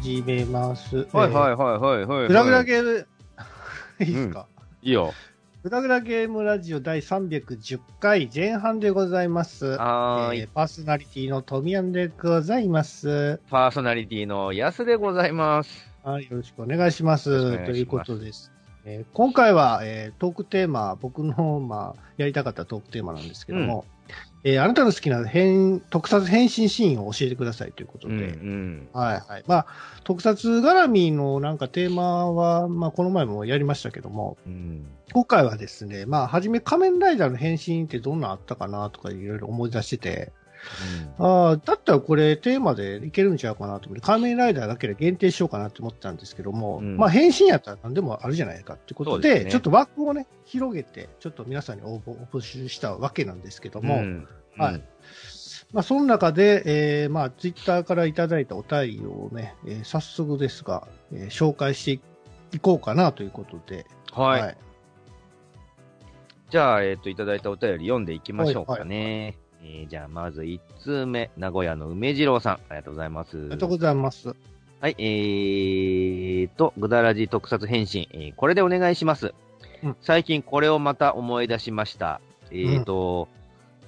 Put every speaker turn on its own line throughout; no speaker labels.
えー、始めます。
はいはいはいはいはい。
グラグラゲーム、いいですか、
いいよ。
グラグラゲームラジオ第310回前半でございます。
はーい
えーパーソナリティのトミヤンでございます。
パーソナリティのヤスでございます。
はい、よろしくお願いします。ということです。えー今回は、えートークテーマ、僕の、まあ、やりたかったトークテーマなんですけども、えーあなたの好きな変特撮変身シーンを教えてくださいということ
うん
で、
うん。
はいはい。まあ、特撮絡みのなんかテーマは、まあ、この前もやりましたけども、
うん。
今回はですね、まあ、はじめ仮面ライダーの変身ってどんなあったかなとかいろいろ思い出してて、ああ、だったらこれテーマでいけるんちゃうかなと思って、仮面ライダーだけで限定しようかなって思ってたんですけども、
うん。
まあ、変身やったら何でもあるじゃないかってことで、
ね。
ちょっと枠をね、広げて、ちょっと皆さんに応募を募集したわけなんですけども、
うん
はい。まあ、その中で、えー、まあ、ツイッターからいただいたお便りをね、えー早速ですが、えー紹介していこうかなということで、
はい。じゃあ、えっ、と、いただいたお便り読んでいきましょうかね。えーじゃあ、まず1通目、名古屋の梅次郎さん、ありがとうございます。
ありがとうございます。
はい、えーと、ぐだらじ特撮変身、えーこれでお願いします。
うん
最近これをまた思い出しました。えーと、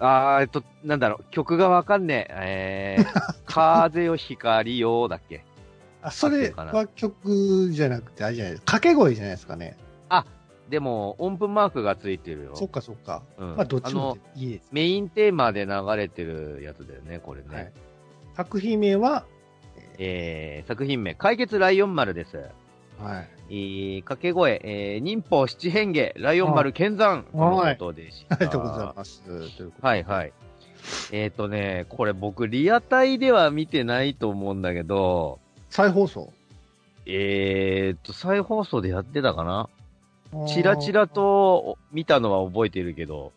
あーえっと、なんだろう、曲がわかんねえ。えー、風よ光よだっけ？
あ、それは曲じゃなくて、あれじゃないですか。掛け声じゃないですかね。
でも、音符マークがついてるよ。
そっかそっか。
うん
まあ、どっちもいいです。
メインテーマで流れてるやつだよね、これね。
はい作品名は、
えー、作品名、解決ライオン丸です。
はい。
えー、掛け声、えー、忍法七変化、ライオン丸剣山のことでした。
ありがとうございます。
はいはい。えっ、ー、とね、これ僕、リアタイでは見てないと思うんだけど、
再放送？
えーと、再放送でやってたかな？チラチラ。と見たのは覚えてるけど、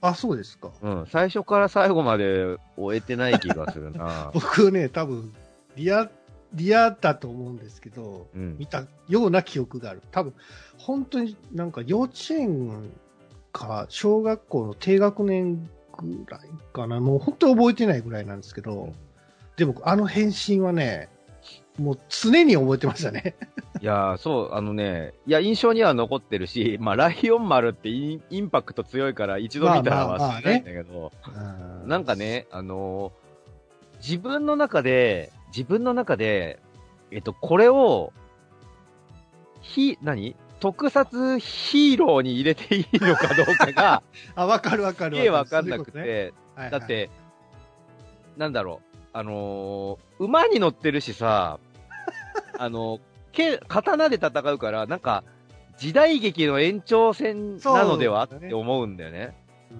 あ、そうですか。
うん、最初から最後まで終えてない気がするな。
僕ね、多分、リア、リアだと思うんですけど、
うん
見たような記憶がある。多分、本当になんか幼稚園か小学校の低学年ぐらいかな。もう本当に覚えてないぐらいなんですけど、でもあの変身はね、もう常に覚えてましたね。
いやー、そう、あのね、いや、印象には残ってるし、まあ、ライオン丸ってインパクト強いから一度見たら
まあまあまあ
忘れないんだけど、
う
なんか、ね、あのー自分の中で、自分の中で、えっと、これを、ひ、何？特撮ヒーローに入れていいのかどうかが、
あ、わかるわかる
すげえわかんなくて、
はいはい。
だって、なんだろう、あのー馬に乗ってるしさ、あの、け、刀で戦うから、なんか、時代劇の延長線なのでは？って思うんだよね。
うん。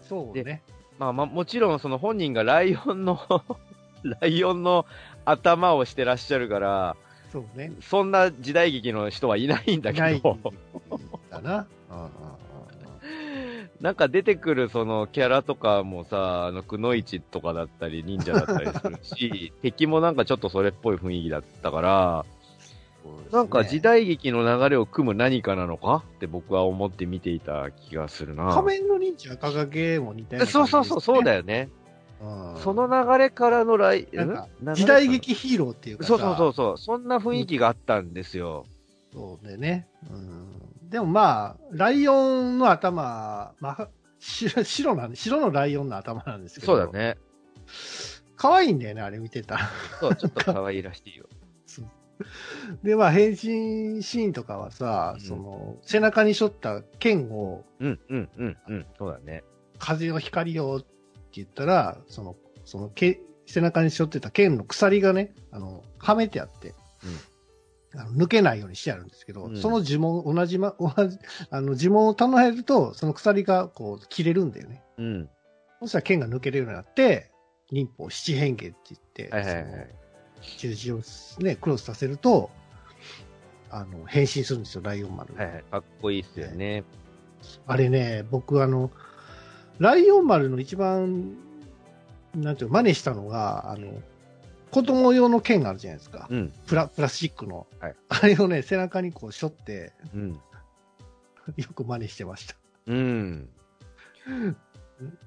そうね。
まあまあ、もちろんその本人がライオンの、ライオンの頭をしてらっしゃるから、
そうね。
そんな時代劇の人はいないんだけど、
だな。うん
か出てくるそのキャラとかもさ、あの、くのいちとかだったり、忍者だったりするし、敵もなんかちょっとそれっぽい雰囲気だったから、
ね
なんか時代劇の流れを組む何かなのか？って僕は思って見ていた気がするな。
仮面の忍者赤影も似たようなね、
そうそうそう、そうだよね。
うん
その流れからの来、
時代劇ヒーローっていうかさ
そうそうそうそう、そんな雰囲気があったんですよ。
そうでね。うん、でもまあ、ライオンの頭、まあ、白白なんで、白のライオンの頭なんですけど。
そうだ。ね。
可愛いんだよね、あれ見てた。
そう、ちょっと可愛らしいよ。
で、まあ、変身シーンとかはさ、
うん
その、背中に背負った剣を、
うん、うん、うん、うん、そうだね。
風の光よって言ったら、その、その、け背中に背負ってた剣の鎖がね、あの、はめてあって、あの抜けないようにしてあるんですけど、
うん
その呪文、同じま、同じ、あの、呪文を唱えると、その鎖がこう、切れるんだよね。
うん。
そしたら剣が抜けるようになって、忍法七変化って言って、
はいはいはい
十字をね、クロスさせると、あの、変身するんですよ、ライオン丸。
はいはい。かっこいいっすよね。
あれね、僕あの、ライオン丸の一番、なんていうの真似したのが、あの、子供用の剣があるじゃないですか。
うん。
プラ、プラスチックの。
はい
あれをね、背中にこう背負って、
うん。
よく真似してました。
うん。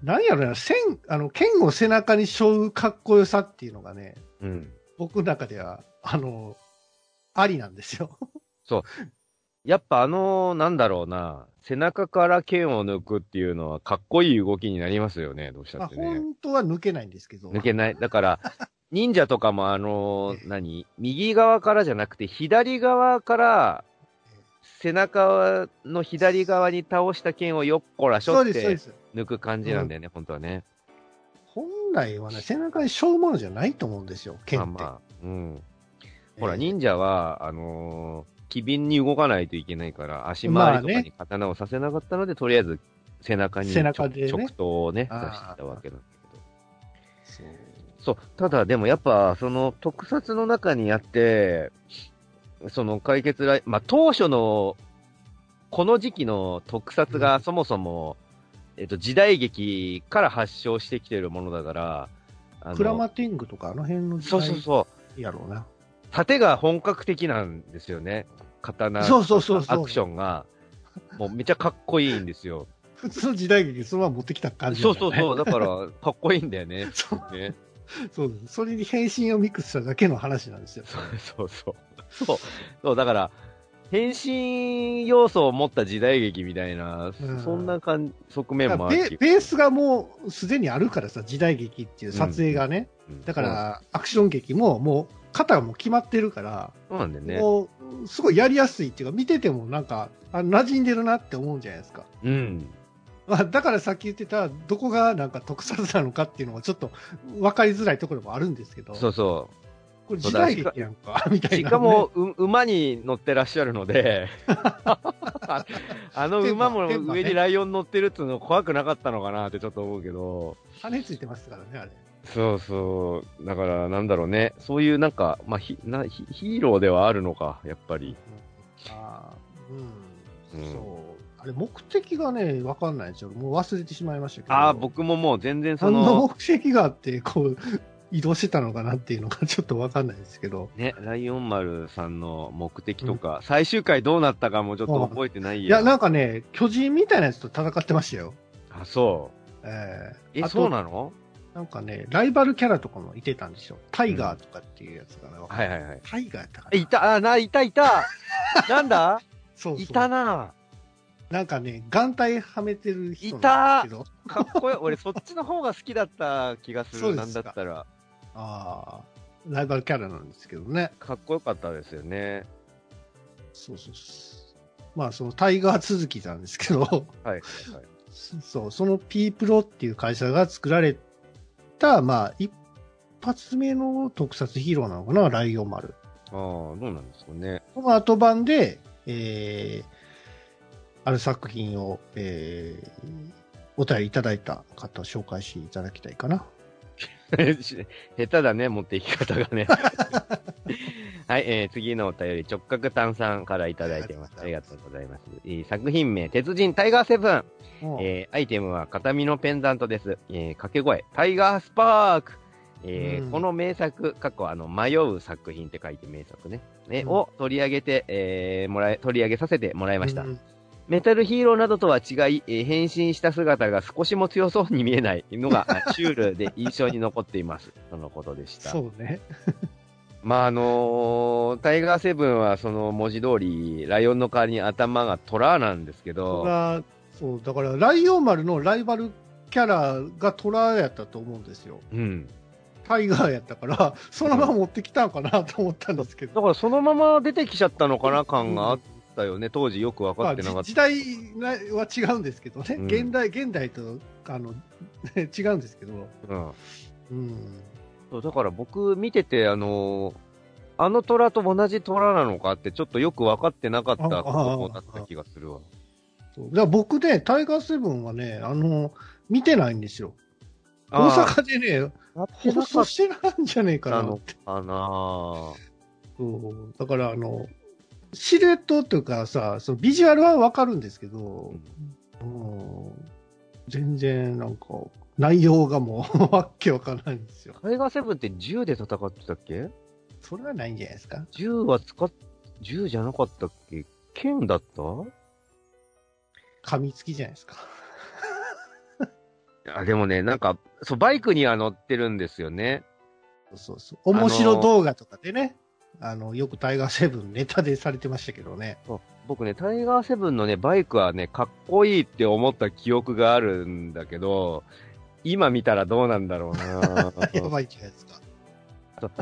なんやろな、線、あの、剣を背中に背負うかっこよさっていうのがね、
うん。
僕の中では、あの、ありなんですよ。
やっぱあの、なんだろうな、背中から剣を抜くっていうのはかっこいい動きになりますよね、どうした
まあ、
ってね。
本当は抜けないんですけど。
抜けない。だから、忍者とかもあの、何？右側からじゃなくて、左側から、背中の左側に倒した剣をよっこらしょって
す。
抜く感じなんだよね、本当はね。
本来はね、背中に背負うものじゃないと思うんですよ、剣って。
まあまあ、うん。ほら、
ええ
忍者は、あのー機敏に動かないといけないから、足
まあね
回りとかに刀をさせなかったので、とりあえず背中に
背中でね
直投をね、出
あー
してたわけなんだけど。
そう。
ただ、でもやっぱ、その特撮の中にあって、その解決ライまあ、当初の、この時期の特撮がそもそも、えっと、時代劇から発祥してきてるものだから、
クラマティングとかあの辺の時
そうそう
代
そう。
やろうな。
盾が本格的なんですよね。刀、
そうそうそうそう
アクションが。もうめちゃかっこいいんですよ。
普通の時代劇そのまま持ってきた感じ、
そうそうそう。だから、かっこいいんだよね。
そう
ね。
そうです。それに変身をミックスしただけの話なんですよ。
そうそうそう。そう。そう、だから、変身要素を持った時代劇みたいな、
うん
そんな感側面もある
らベベースがもうすでにあるからさ、時代劇っていう撮影がね。
うん
だか、ら、アクション劇ももう、型がもう決まってるから、
そうなんだよね。
もう、すごいやりやすいっていうか、見ててもなんか、あ馴染んでるなって思うんじゃないですか。
うん。
まあ、だからさっき言ってた、どこがなんか特撮なのかっていうのがちょっと分かりづらいところもあるんですけど、
そうそ
これ時代劇やんか、みた
う。
いな、ね。
しかも、う馬に乗ってらっしゃるので、あの馬も上にライオン乗ってるっていうの怖くなかったのかなってちょっと思うけど、
羽ついてますからね、あれ。
そうそう。だから、なんだろうね。そういうなんか、まあ、ヒなヒヒーローではあるのか、やっぱり。
ああ、うん、
うん
そう。あれ、目的がね、分かんないんですよ。もう忘れてしまいましたけど。
ああ、僕ももう全然そ
そんな
の、
目的があって、こう、移動してたのかなっていうのが ちょっと分かんないですけど。
ね、ライオン丸さんの目的とか、最終回どうなったかもちょっと覚えてないや。
いや、なんかね、巨人みたいなやつと戦ってましたよ。
あ、そ
え
う。え、
あと
そうなの？
なんかね、ライバルキャラとかもいてたんですよ。タイガーとかっていうやつがね。
はいはいはい。
タイガーやったかな
え、いた、あ、な、いたいた なんだ？
そうそう
いたな
なんかね、眼帯はめてる人なんですけど。
かっこいい。俺、そっちの方が好きだった気がする。なんだったら。
ああ、ライバルキャラなんですけどね。
かっこよかったですよね。
そうそう。まあ、そのタイガー続きなんですけど、
はいはいはい。
そう、その P プロっていう会社が作られた、まあ、一発目の特撮ヒーローなのかな、ライオン丸。
ああ、どうなんですかね。
この後版で、えー、ある作品を、えー、お便りいただいた方を紹介していただきたいかな。
下手だね、持っていき方がね。はい、えー、次のお便り、直角炭酸からいただいてます。あ
ありが
とうございます。えー作品名、鉄人タイガーセブン。えーアイテムは片身のペンダントです。えー掛け声、タイガースパーク。えー
うん
この名作、過去あの、迷う作品って書いて名作ね。ね、
うん
を取り上げて、えーもらえ、取り上げさせてもらいました。
うん
メタルヒーローなどとは違い、えー変身した姿が少しも強そうに見えないのが、あ シュールで印象に残っています。とのことでした。
そうね。
まあ、あのータイガーセブンはその文字通り、ライオンの代わりに頭がトラなんですけ
こ
ど、
そう、だから、ライオン丸のライバルキャラがトラやったと思うんですよ。
うん。
タイガーやったから、そのまま持ってきたんかなと思ったんですけど。
だからそのまま出てきちゃったのかな感があったよね。当時よく分か
まあ、
ってなかった。
じ時代は違うんですけどね。
うん
現代、現代と、あの、違うんですけど。
うん。
うん。
だから僕見てて、あのーあの虎と同じ虎なのかってちょっとよく分かってなかった
あ
子供だった気がするわ。
そうだ僕ね、タイガーセブンはね、あの、見てないんですよ。大阪でね、放送してないんじゃねえかなって。
かな
そう。だから、あの、シルエットというかさ、そのビジュアルはわかるんですけど、うん、全然なんか、内容がもうわっけわかんないんですよ。
タイガーセブンって銃で戦ってたっけ？
それはないんじゃないですか？
銃は使っ、銃じゃなかったっけ？剣だった？
噛みつきじゃないですか？
あ、でもね、なんか、そう、バイクには乗ってるんですよね。
そうそう。面白動画とかでね、あの、よくタイガーセブンネタでされてましたけどね。
僕ね、タイガーセブンのね、バイクはね、かっこいいって思った記憶があるんだけど、今見たらどうなんだろうな
やばいじゃないですか。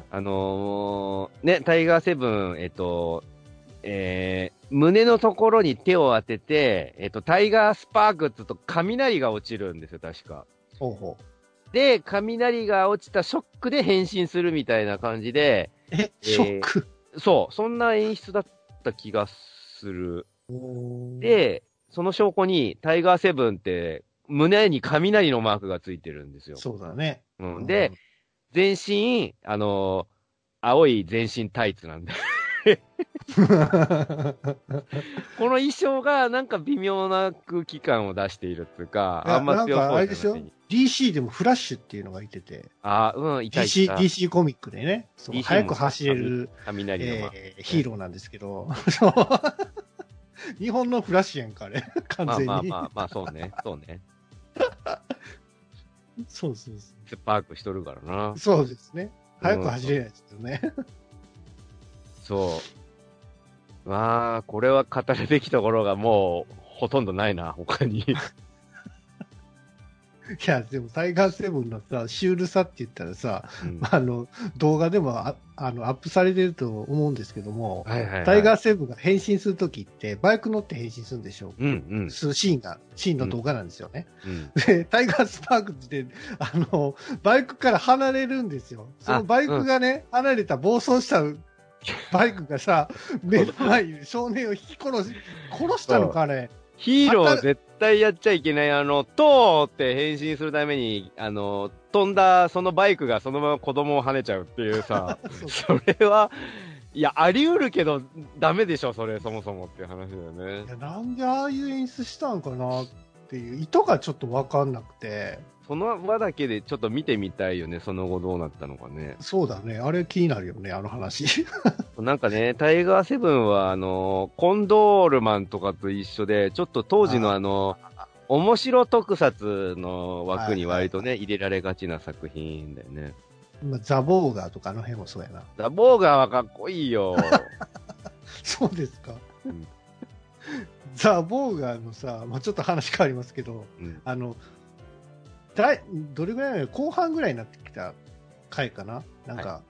あのーね、タイガーセブン、えっと、えー、胸のところに手を当てて、えっと、タイガースパークって言うと雷が落ちるんですよ、確か。
ほうほ
で、雷が落ちたショックで変身するみたいな感じで、
う。え、ショック。
そう、そんな演出だった気がする。で、その証拠に、タイガーセブンって、胸に雷のマークがついてるんですよ。
そうだね。
うん、で、、全身、あのー青い全身タイツなんで。この衣装がなんか微妙な空気感を出しているっていうか、あんま強そうじゃなしに。
DC でもフラッシュっていうのがいてて、
あうん、いたい
DC,
た。
DC コミックでね、そう
DC も
早く走れる。えーヒーローなんですけど、日本のフラッシュやんか、あれ。完
まあ
全に。
まあまあ、まあそうね、そうね。
そうそうそ
スパークしとるからな
う。。そうですね。早く走れないですよね。
そう。まあ、これは語るべきところがもう、ほとんどないな、他に。
いや、でもタイガーセブンのさ、シュールさって言ったらさ、
うん
あの、動画でもああのアップされてると思うんですけども、
はいはい、はい。
タイガーセブンが変身するときって、バイク乗って変身するんでしょ
うんうん。
するシーンが、シーンの動画なんですよね。
うん。
で、タイガースパークって、あの、バイクから離れるんですよ。そのバイクがね、離れた暴走したバイクがさ、目の前に少年を引き殺し、殺したのかね。
ヒーロー絶対やっちゃいけない、あの、トーって変身するために、あの、飛んだそのバイクがそのまま子供を跳ねちゃうっていうさ、
そ
れは、いや、あり得るけど、ダメでしょ、それ、そもそもっていう話だよね
い。やなんでああいう演出したんかなっていう、意図がちょっとわかんなくて。
その輪だけでちょっと見てみたいよね、その後どうなったのかね。
そうだね。あれ気になるよね、あの話。
なんかね、タイガーセブンは、あの、コンドールマンとかと一緒で、ちょっと当時のあの、面白特撮の枠に割とね、入れられがちな作品だよね。
まあザ・ボーガーとかあの辺もそうやな。
ザ・ボーガーはかっこいいよ。
そうですか。
うん
ザ・ボーガーのさ、まあ、ちょっと話変わりますけど、
うん
あの、だいどれぐらいなの後半ぐらいになってきた回かな？なんか、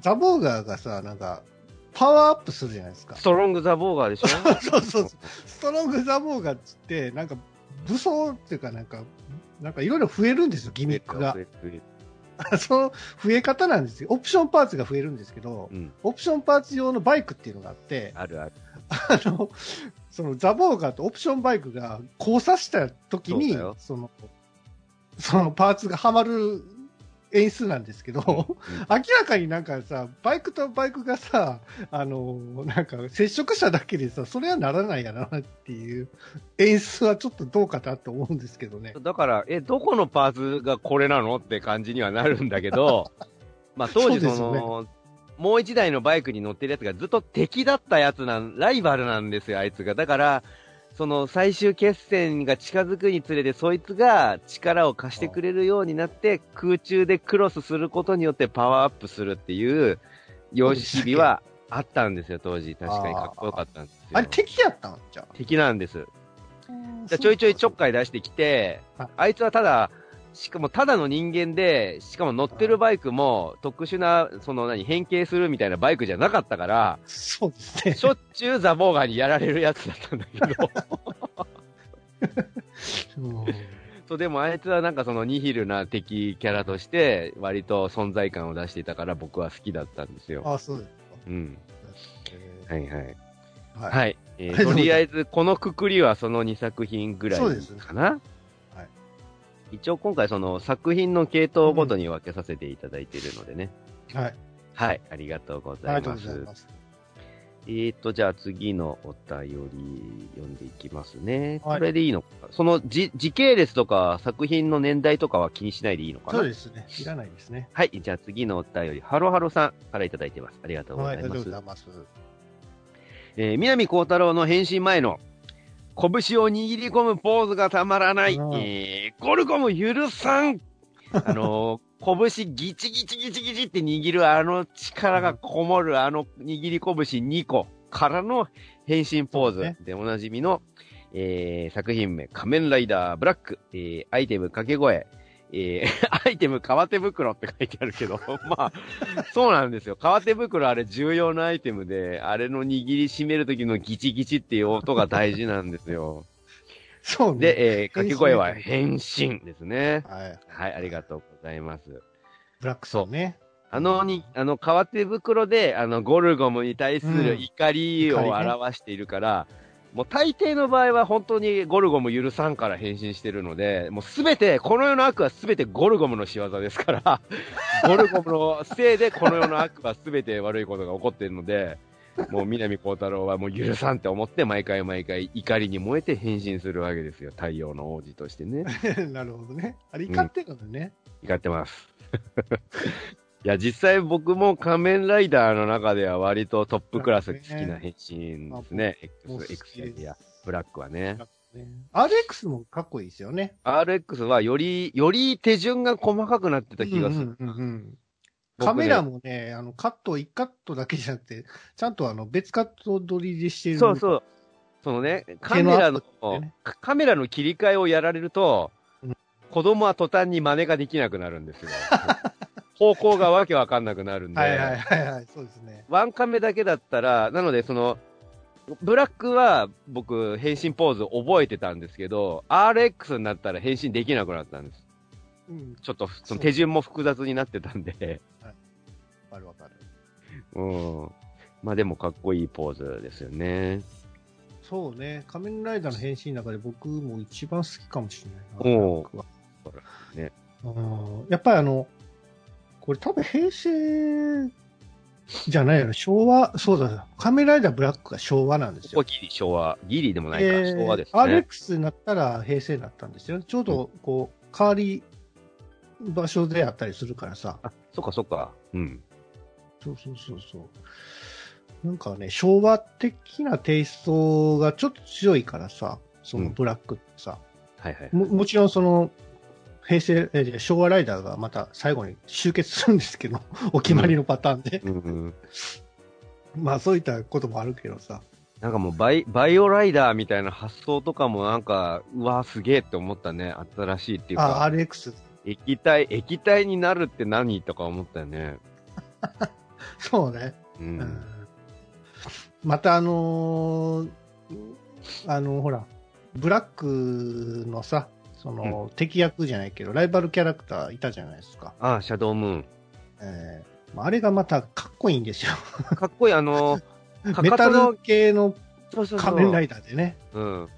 ザ・ボーガーがさ、なんか、パワーアップするじゃないですか
ス。トロング・ザ・ボーガーでしょ？
そうそうそう。ストロング・ザ・ボーガーっつって、なんか、武装っていうかなんか、なんかいろいろ増えるんですよ、ギミックが その増え方なんですよ。オプションパーツが増えるんですけど、
うん、
オプションパーツ用のバイクっていうのがあって、
あるある。
あの、そのザ・ボーガーとオプションバイクが交差した時に
そ
の、そのパーツがはまる演出なんですけど、明らかになんかさ、バイクとバイクがさ、あの、なんか接触しただけでさ、それはならないやなっていう演出はちょっとどうかなと思うんですけどね。
だから、え、どこのパーツがこれなのって感じにはなるんだけど、まあ当時その、
そうですよ
もう一台のバイクに乗ってるやつがずっと敵だったやつなん、ライバルなんですよ、あいつが。だから、その最終決戦が近づくにつれて、そいつが力を貸してくれるようになって、空中でクロスすることによってパワーアップするっていう、様式美はあったんですよ、当時。確かにかっこよかったんですよ。
あれ敵やったんじゃ
敵なんです。
あ。
じゃあちょいちょいちょっかい出してきて
はい、
あいつはただ、しかもただの人間で、しかも乗ってるバイクも特殊な、その何、変形するみたいなバイクじゃなかったから、
そうですね。
しょっちゅうザ・ボーガーにやられるやつだったんだけど、
うん
そうでもあいつはなんかそのニヒルな敵キャラとして、割と存在感を出していたから僕は好きだったんですよ。
あ、そうです
うん。
か。
はいはい。
は。
はいい。えー
と
りあえず、このくくりはその2作品ぐらい
そうです
一応今回その作品の系統ごとに分けさせていただいているのでね。
はい。
はい、ありがとうご
ありがとう
ざいます。
ございます。
えーと、じゃあ次のお便り読んでいきますね。
はい
これでいいのか？その時時系列とか作品の年代とかは気にしないでいいのかな？
そうですね。いらないですね。
はい、じゃあ次のお便り、ハロハロさんからいただいてます。ありがとうご
はい、
ざいます。
ありがとうございます。
えー南光太郎の変身前の拳を握り込むポーズがたまらない、
うん。
えーゴルゴム許さん。あのー拳ギチギチギチギチって握るあの力がこもるあの握り拳2個からの変身ポーズ。でおなじみの、えー、作品名、仮面ライダーブラック、えー、アイテム掛け声、えー、アイテム革手袋って書いてあるけど、まあ、そうなんですよ。革手袋あれ重要なアイテムで、あれの握りしめる時のギチギチっていう音が大事なんですよ。
そうね。
で、えー、掛け声は変身ですね。
はい。
はい、ありがとうございます。
ブラックさんね。
あのに、あの、革手袋で、あの、ゴルゴムに対する怒りを表しているから、もう大抵の場合は本当にゴルゴム許さんから変身してるので、もうすべて、この世の悪はすべてゴルゴムの仕業ですから、ゴルゴムのせいでこの世の悪はすべて悪いことが起こっているので、もう南光太郎はもう許さんって思って毎回毎回怒りに燃えて変身するわけですよ。太陽の王子としてね。
なるほどね。あれ、怒ってるのね。
怒ってます。いや、実際僕も仮面ライダーの中では割とトップクラス好きな変身ですね。X、X やブラックはね。
ね RX もかっこいいですよね。
RX はより、より手順が細かくなってた気がする。
うんうんうんうんカメラもね、あの、カット、1カットだけじゃなくて、ちゃんとあの、別カット撮りでしてる。
そうそう。そのね、カメラの、
手のね
カカメラの切り替えをやられると、
うん
子供は途端に真似ができなくなるんですよ。方向がわけわかんなくなるんで。
はいはいはいはい、そうですね。
ワンカメだけだったら、なので、その、ブラックは僕、変身ポーズ覚えてたんですけど、RX になったら変身できなくなったんです。
うん、
ちょっと、その手順も複雑になってたんで、
わかるわかる。
うん。まあでもかっこいいポーズですよね。
そうね、仮面ライダーの変身の中で僕も一番好きかもしれないな。
おう
僕は
ね
うんやっぱりあの、これ多分平成じゃないよね、昭和、そうだ、仮面ライダーブラックが昭和なんですよ
ここ。ギリ昭和、ギリでもないか、
えー
昭和ですね。
RX になったら平成になったんですよ。ちょうどこう、変わり場所であったりするからさ。
あ、そっかそっか。うん。
そうそうそうそう。なんかね、昭和的なテイストがちょっと強いからさ、そのブラックってさ、
はいはい。
ももちろんその、平成、えー昭和ライダーがまた最後に集結するんですけど、お決まりのパターンで。まあそういったこともあるけどさ。
なんかもうバイ、バイオライダーみたいな発想とかもなんか、うわ、すげえって思ったね。新しいっていうか。
あ、RX。
液体、液体になるって何とか思ったよね。
そうね。
う。
うんんまたあのーあの、ほら、ブラックのさ、その、敵役じゃないけど、ライバルキャラクターいたじゃないですか。
ああ、シャドウムーン。
えーまああれがまたかっこいいんですよ。
かっこいい、あの、か
メタ
かとの
ル系の
そうそうそう
仮面ライダーでね。
うん。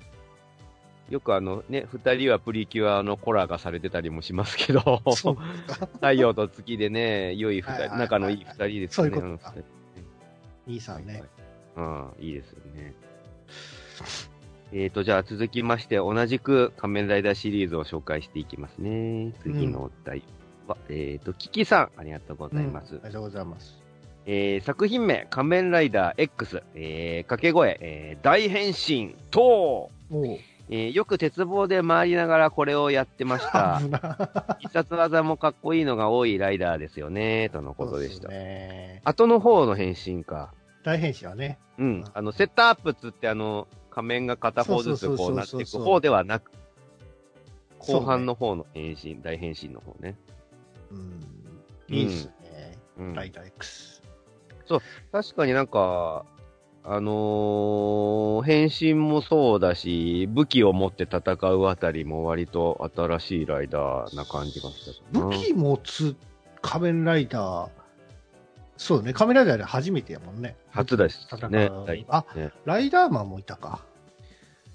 よくあのね、二人はプリキュアのコラがされてたりもしますけど、
そう
太陽と月でね、良い二人、仲のいい二人ですね。
そういうことか兄さんね。
うん、いいですよね。えーと、じゃあ続きまして、同じく仮面ライダーシリーズを紹介していきますね。次のお題は、えーと、キキさん、ありがとうございます。
うんありがとうございます。
えー作品名、仮面ライダー X、えー掛け声、えー大変身、とえーよく鉄棒で回りながらこれをやってました。必殺技もかっこいいのが多いライダーですよね、とのことでした。後の方の変身か。
大変身はね。
うん。あの、セットアップっつってあの、仮面が片方ずつこうなっていく方ではなく、後半の方の変身、大変身の方ね。
うん。いいですね。
うん。
ライダー X。
確かになんか、あのー変身もそうだし、武器を持って戦うあたりも割と新しいライダーな感じがした。
武器持つ仮面ライダー、そうね、仮面ライダーで初めてやもんね。
初です
戦う
ね。はい
あ、
ね
ライダーマンもいたか。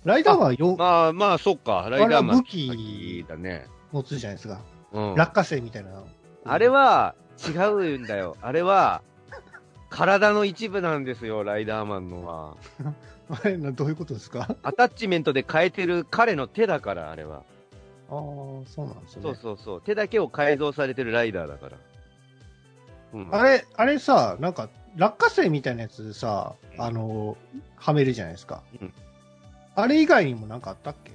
ライダーマンよ、
まあまあ、そっか。ライダーマン。
武器
だね。
持つじゃないですか。
うん。
落花生みたいな。
あれ、は違うんだよ。あれは、体の一部なんですよ、ライダーマンのは。
あれなどういうことですか？
アタッチメントで変えてる彼の手だから、あれは。
ああ、そうなんですね。
そうそうそう。手だけを改造されてるライダーだから。うん、
あれ、あれさ、なんか、落花生みたいなやつでさ、あの、はめるじゃないですか。
うん
あれ以外にもなんかあったっけ？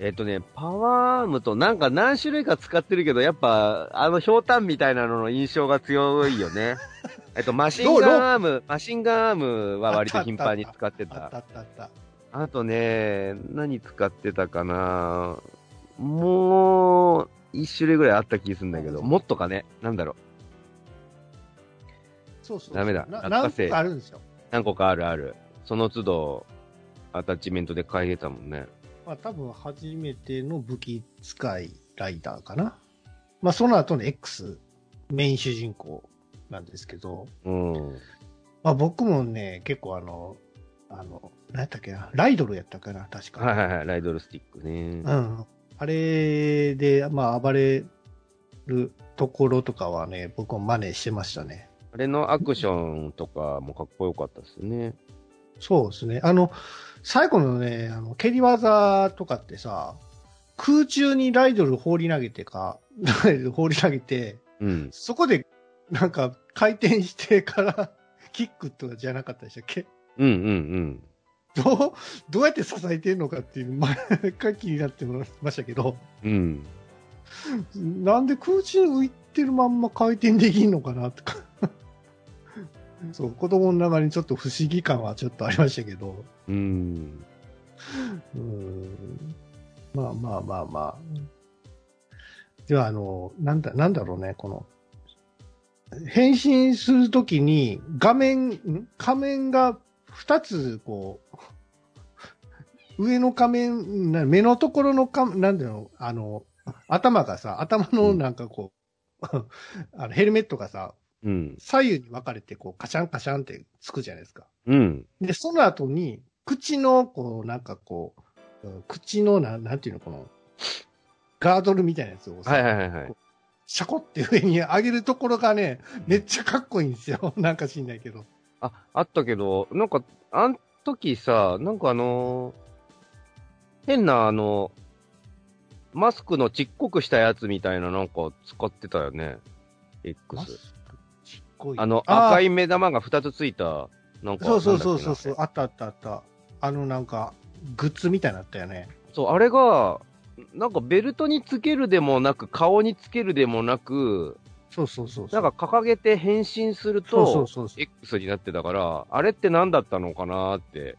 えっ、とね、パワーアームとなんか何種類か使ってるけど、やっぱ、あの、ひょうたんみたいなのの印象が強いよね。えっと、マシンガンアーム、マシンガンアームは割と頻繁に使って。
あったたあったあった。
あとね、何使ってたかなもう、一種類ぐらいあった気するんだけど、もっとかね、なんだろう。
そうそう。
ダメだ
何個かあるんですよ。
何個かあるある。その都度、アタッチメントで変えてたもんね。
まあ多分初めての武器使いライダーかな。まあその後の X、メイン主人公なんですけど、
うん。
まあ僕もね、結構あの、あの、何やったっけな、ライドルやったかな、確か。
はいはいはい、ライドルスティックね。
うん。あれで、まあ暴れるところとかはね、僕も真似してましたね。
あれのアクションとかもかっこよかったですね。
そうですね。あの、最後のね、あの、蹴り技とかってさ、空中にライドル放り投げてか、ライドル放り投げて、
うん。
そこで、なんか、回転してから、キックとかじゃなかったでしたっけ？
うんうんうん。
どう、どうやって支えてんのかっていう、毎回気になってましたけど、
うん。
なんで空中に浮いてるまんま回転できんのかなとか。そう、子供の中にちょっと不思議感はちょっとありましたけど。
うん。
うーんまあまあまあまあ。では、あの、なんだ、なんだろうね、この、変身するときに画面、ん？仮面が2つ、こう、上の仮面、な目のところのか、なんだろう、あの、頭がさ、頭のなんかこう、あのヘルメットがさ、
うん。
左右に分かれて、こう、カシャンカシャンってつくじゃないですか。
うん。
で、その後に、口の、こう、なんかこう、うん口の、なん、なんていうの、この、ガードルみたいなやつをさ、
はいはいはいはい。
シャコって上に上げるところがね、めっちゃかっこいいんですよ。なんか知んないけど。
あ、あったけど、なんか、あん時さ、なんかあのー変なあの、マスクのちっこくしたやつみたいななんか使ってたよね。
マ
X。
こい。
あの、
ー
赤い目玉が2つついた、なんか。
そうそうそうそうそう、
なんだっけな
あったあったあった。あのなんか、グッズみたいになったよね。
そう、あれが、なんかベルトにつけるでもなく、顔につけるでもなく、
そうそうそう
なんか掲げて変身する
そうそう
と、
そうそう。
X になってたから、あれって何だったのかなって、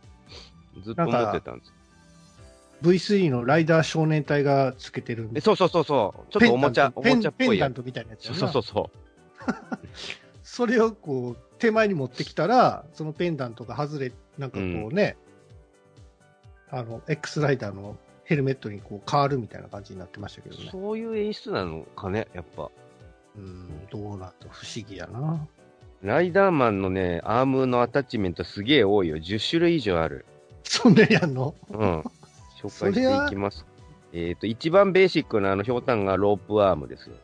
ずっと思ってたんです。
V3 のライダー少年隊がつけてる。
えそうそうそうそう。ちょっとおもちゃ、お
ペン
もちゃっぽい。
ペンダントみたいなやつ
そ
やな
うそうそうそ
それをこう、手前に持ってきたら、そのペンダントが外れ、なんかこうね、あの、X ライダーのヘルメットにこう変わるみたいな感じになってましたけど
う。
ね。
そういう演出なのかね、やっぱ。
うん、どうなんと不思議やな。
ライダーマンのね、アームのアタッチメントすげえ多いよ。10種類以上ある。
そんなやんの？
うん。紹介していきます。えっ、と、一番ベーシックなあの、ひょうたんがロープアームですよ。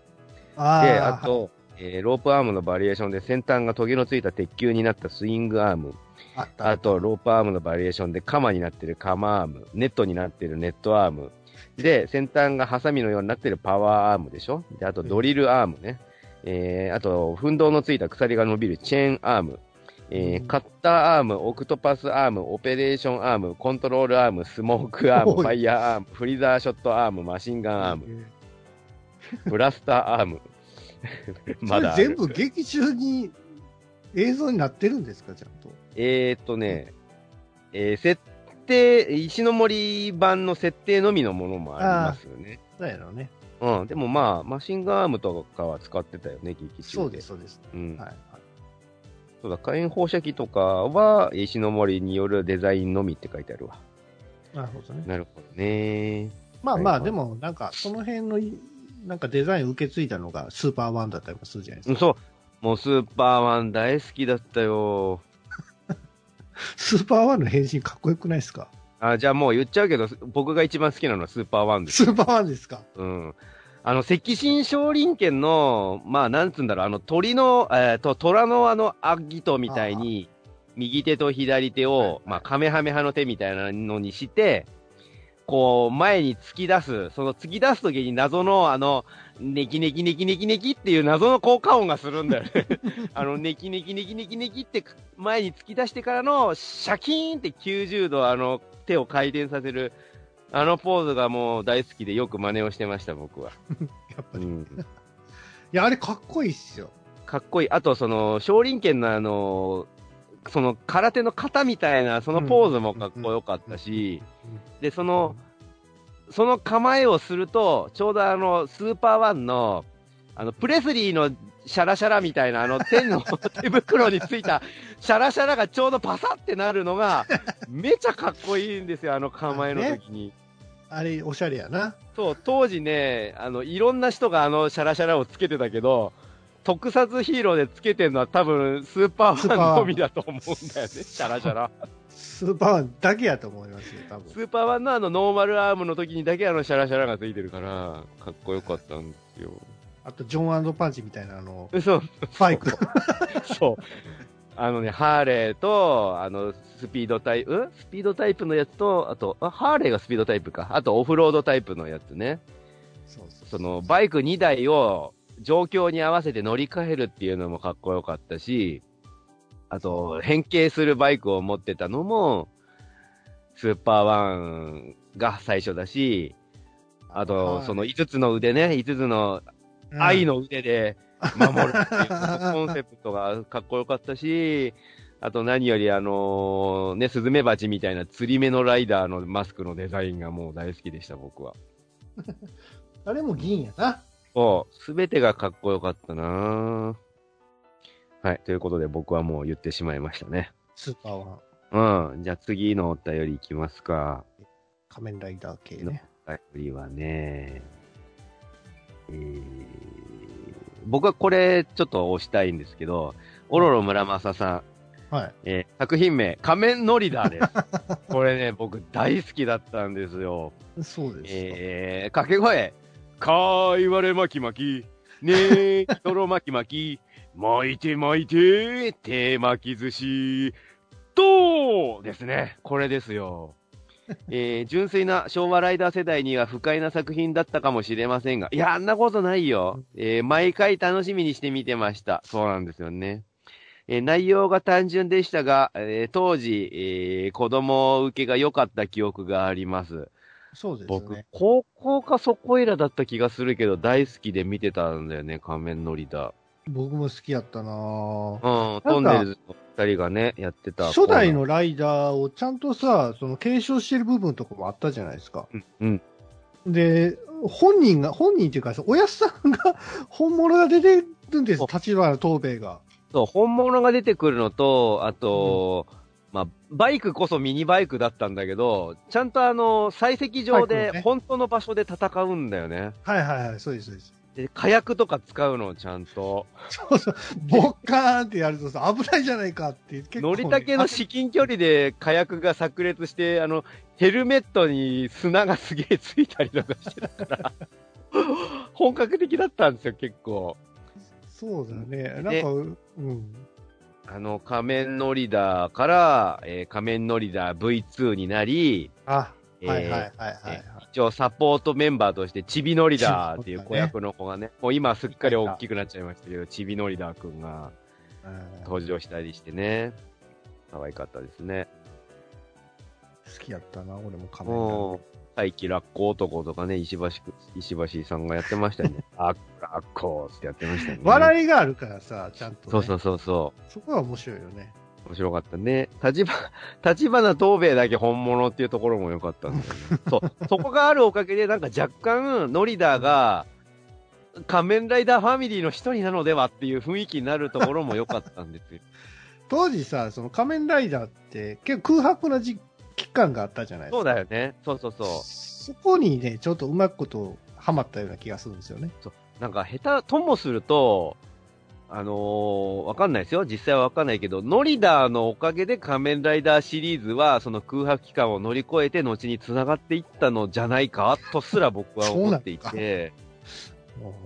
あ
で、あと、えーロープアームのバリエーションで先端がトゲのついた鉄球になったスイングアーム。
あ。
あと、ロープアームのバリエーションで鎌になってる鎌アーム。ネットになってるネットアーム。で、先端がハサミのようになってるパワーアームでしょ？で、あとドリルアームね。えー、あと、分銅のついた鎖が伸びるチェーンアーム。えー
うん
カッターアーム、オクトパスアーム、オペレーションアーム、コントロールアーム、スモークアーム、ファイヤーアーム、フリーザーショットアーム、マシンガンアーム、ブラスターアーム。まだ
全部劇中に映像になってるんですか、ちゃんと？
えーっとね、えー設定、石の森版の設定のみのものもありますよね。
そうやろね。
うん。でもまあ、マシンガンアームとかは使ってたよね、劇中で。
そうです、。そうです。
うん。
はい。はい
そうだ、火炎放射器とかは、石の森によるデザインのみって書いてあるわ。
なるほどね。
なるほどね。
まあまあ、
はいはい
でも、なんか、その辺のい、なんかデザイン受け継いだのがスーパーワンだったりもするじゃないですか。
うん、そう。もうスーパーマン大好きだったよ。
スーパーワンの変身かっこよくないですか？
あ、じゃあもう言っちゃうけど、僕が一番好きなのはスーパーワンです。
スーパーワンですか？
うん。あの、赤心少林拳の、まあ、なんつうんだろう、あの、鳥の、えっ、と、虎のあの、アギトみたいに、右手と左手を、
はいはい
まあ、カメハメハの手みたいなのにして、こう、前に突き出す、その突き出すときに謎の、あの、ネキネキネキネキネキっていう謎の効果音がするんだよね。あの、ネキネキネキネキネキって前に突き出してからの、シャキーンって90度、あの、手を回転させる、あのポーズがもう大好きでよく真似をしてました、僕は。
やっぱり。い
うん。
や、あれかっこいいっすよ。
かっこいい。あと、その、少林拳のあの、その空手の型みたいな、そのポーズもかっこよかったし、で、その、その構えをすると、ちょうどあの、スーパーワンの、あの、プレスリーのシャラシャラみたいな、あの、手の手袋についたシャラシャラがちょうどパサってなるのが、めちゃかっこいいんですよ、あの構えの時に。
あれ、おしゃれやな。
そう、当時ね、あの、いろんな人があのシャラシャラをつけてたけど、特撮ヒーローでつけてるのは多分スーパーワンのみだと思うんだよね、シャラシャラ。
スーパーワンだけやと思いますよ、多分。
スーパーワンのあのノーマルアームの時にだけあのシャラシャラがついてるから、かっこよかったんですよ。
あと、ジョンパンチみたいな、あの、
そう、
スパイク。
そう。あのね、ハーレーと、あの、スピードタイプ、ん？スピードタイプのやつと、あと、あ、ハーレーがスピードタイプか。あと、オフロードタイプのやつね。
そうそう
その、バイク2台を状況に合わせて乗り換えるっていうのもかっこよかったし、あと、変形するバイクを持ってたのも、スーパーワンが最初だし、あと、その5つの腕ね、5つの
うん
愛の腕で守るっていうコンセプトがかっこよかったし、あと何よりあのね、スズメバチみたいな釣り目のライダーのマスクのデザインがもう大好きでした、僕は。
あれも銀やな。
そう、すべてがかっこよかったなはい、ということで僕はもう言ってしまいましたね。
スーパーワン。
うん、じゃあ次のお便りいきますか。
仮面ライダー系ね。
お便りはね、えー、僕はこれちょっと押したいんですけど、オロロ村正さん、
はい。
えー作品名、仮面ノリダーです。これね、僕大好きだったんですよ。
そうですか。
えー、掛け声。かーいわれ巻き巻き。ねえ、ひ とろ巻き巻き。巻いて巻いて、手巻き寿司。とですね。これですよ。えー、純粋な昭和ライダー世代には不快な作品だったかもしれませんが、いや、あんなことないよ。えー、毎回楽しみにして見てました。そうなんですよね。えー内容が単純でしたが、えー当時、えー子供受けが良かった記憶があります。
そうです
僕
ね。、
高校かそこいらだった気がするけど、大好きで見てたんだよね、仮面のリーダ
僕も好きやったなぁ
ー。うん、トンネルズの二人がね、やってた。
初代のライダーをちゃんとさ、その継承してる部分とかもあったじゃないですか。
うん、うん。
で、本人が、本人っていうか、おやすさんが 本物が出てるんです、立花東兵衛が。
そう、本物が出てくるのと、あと、まあ、バイクこそミニバイクだったんだけど、ちゃんとあの、採石場で
ね
本当の場所で戦うんだよね。
はいはいはい、そうです、そうです。
で、火薬とか使うの、ちゃんと。
そうそう、ボッカーンってやるとさ、危ないじゃないかって、結構、
乗り竹の至近距離で火薬が炸裂して、あの、ヘルメットに砂がすげえついたりとかしてたから、本格的だったんですよ、結構。
そうだね。なん
で
か、うん。
あの、仮面ノリダーから、えー仮面ノリダー V2 になり、
あ、
えー
はいはいはいはいはい。
一応サポートメンバーとして、チビノリダーっていう子役の子がね、もう今すっかり大きくなっちゃいましたけど、チビノリダーくんが
うん
登場したりしてね、可愛かったですね。
好きやったな、俺も仮面ライダー
大気落語男とかね、石橋く、石橋さんがやってましたよね。あっ、あっこーってやってましたよね。
笑いがあるからさ、ちゃんと、ね。
そうそうそうそ
そこが面白いよね。
う。面白かったね。立花、立花東兵衛だけ本物っていうところも良かったんだよね。そう。そこがあるおかげで、なんか若干、ノリダーが、仮面ライダーファミリーの一人なのではっていう雰囲気になるところも良かったんですよ。
当時さ、その仮面ライダーって結構空白な時期間があったじゃないですか。
そうだよね。そうそうそう。
そこにね、ちょっとうまくことハマったような気がするんですよね。
なんか下手ともすると、あのーわかんないですよ。実際はわかんないけど、ノリダーのおかげで仮面ライダーシリーズは、その空白期間を乗り越えて、後に繋がっていったのじゃないか、とすら僕は思っていて、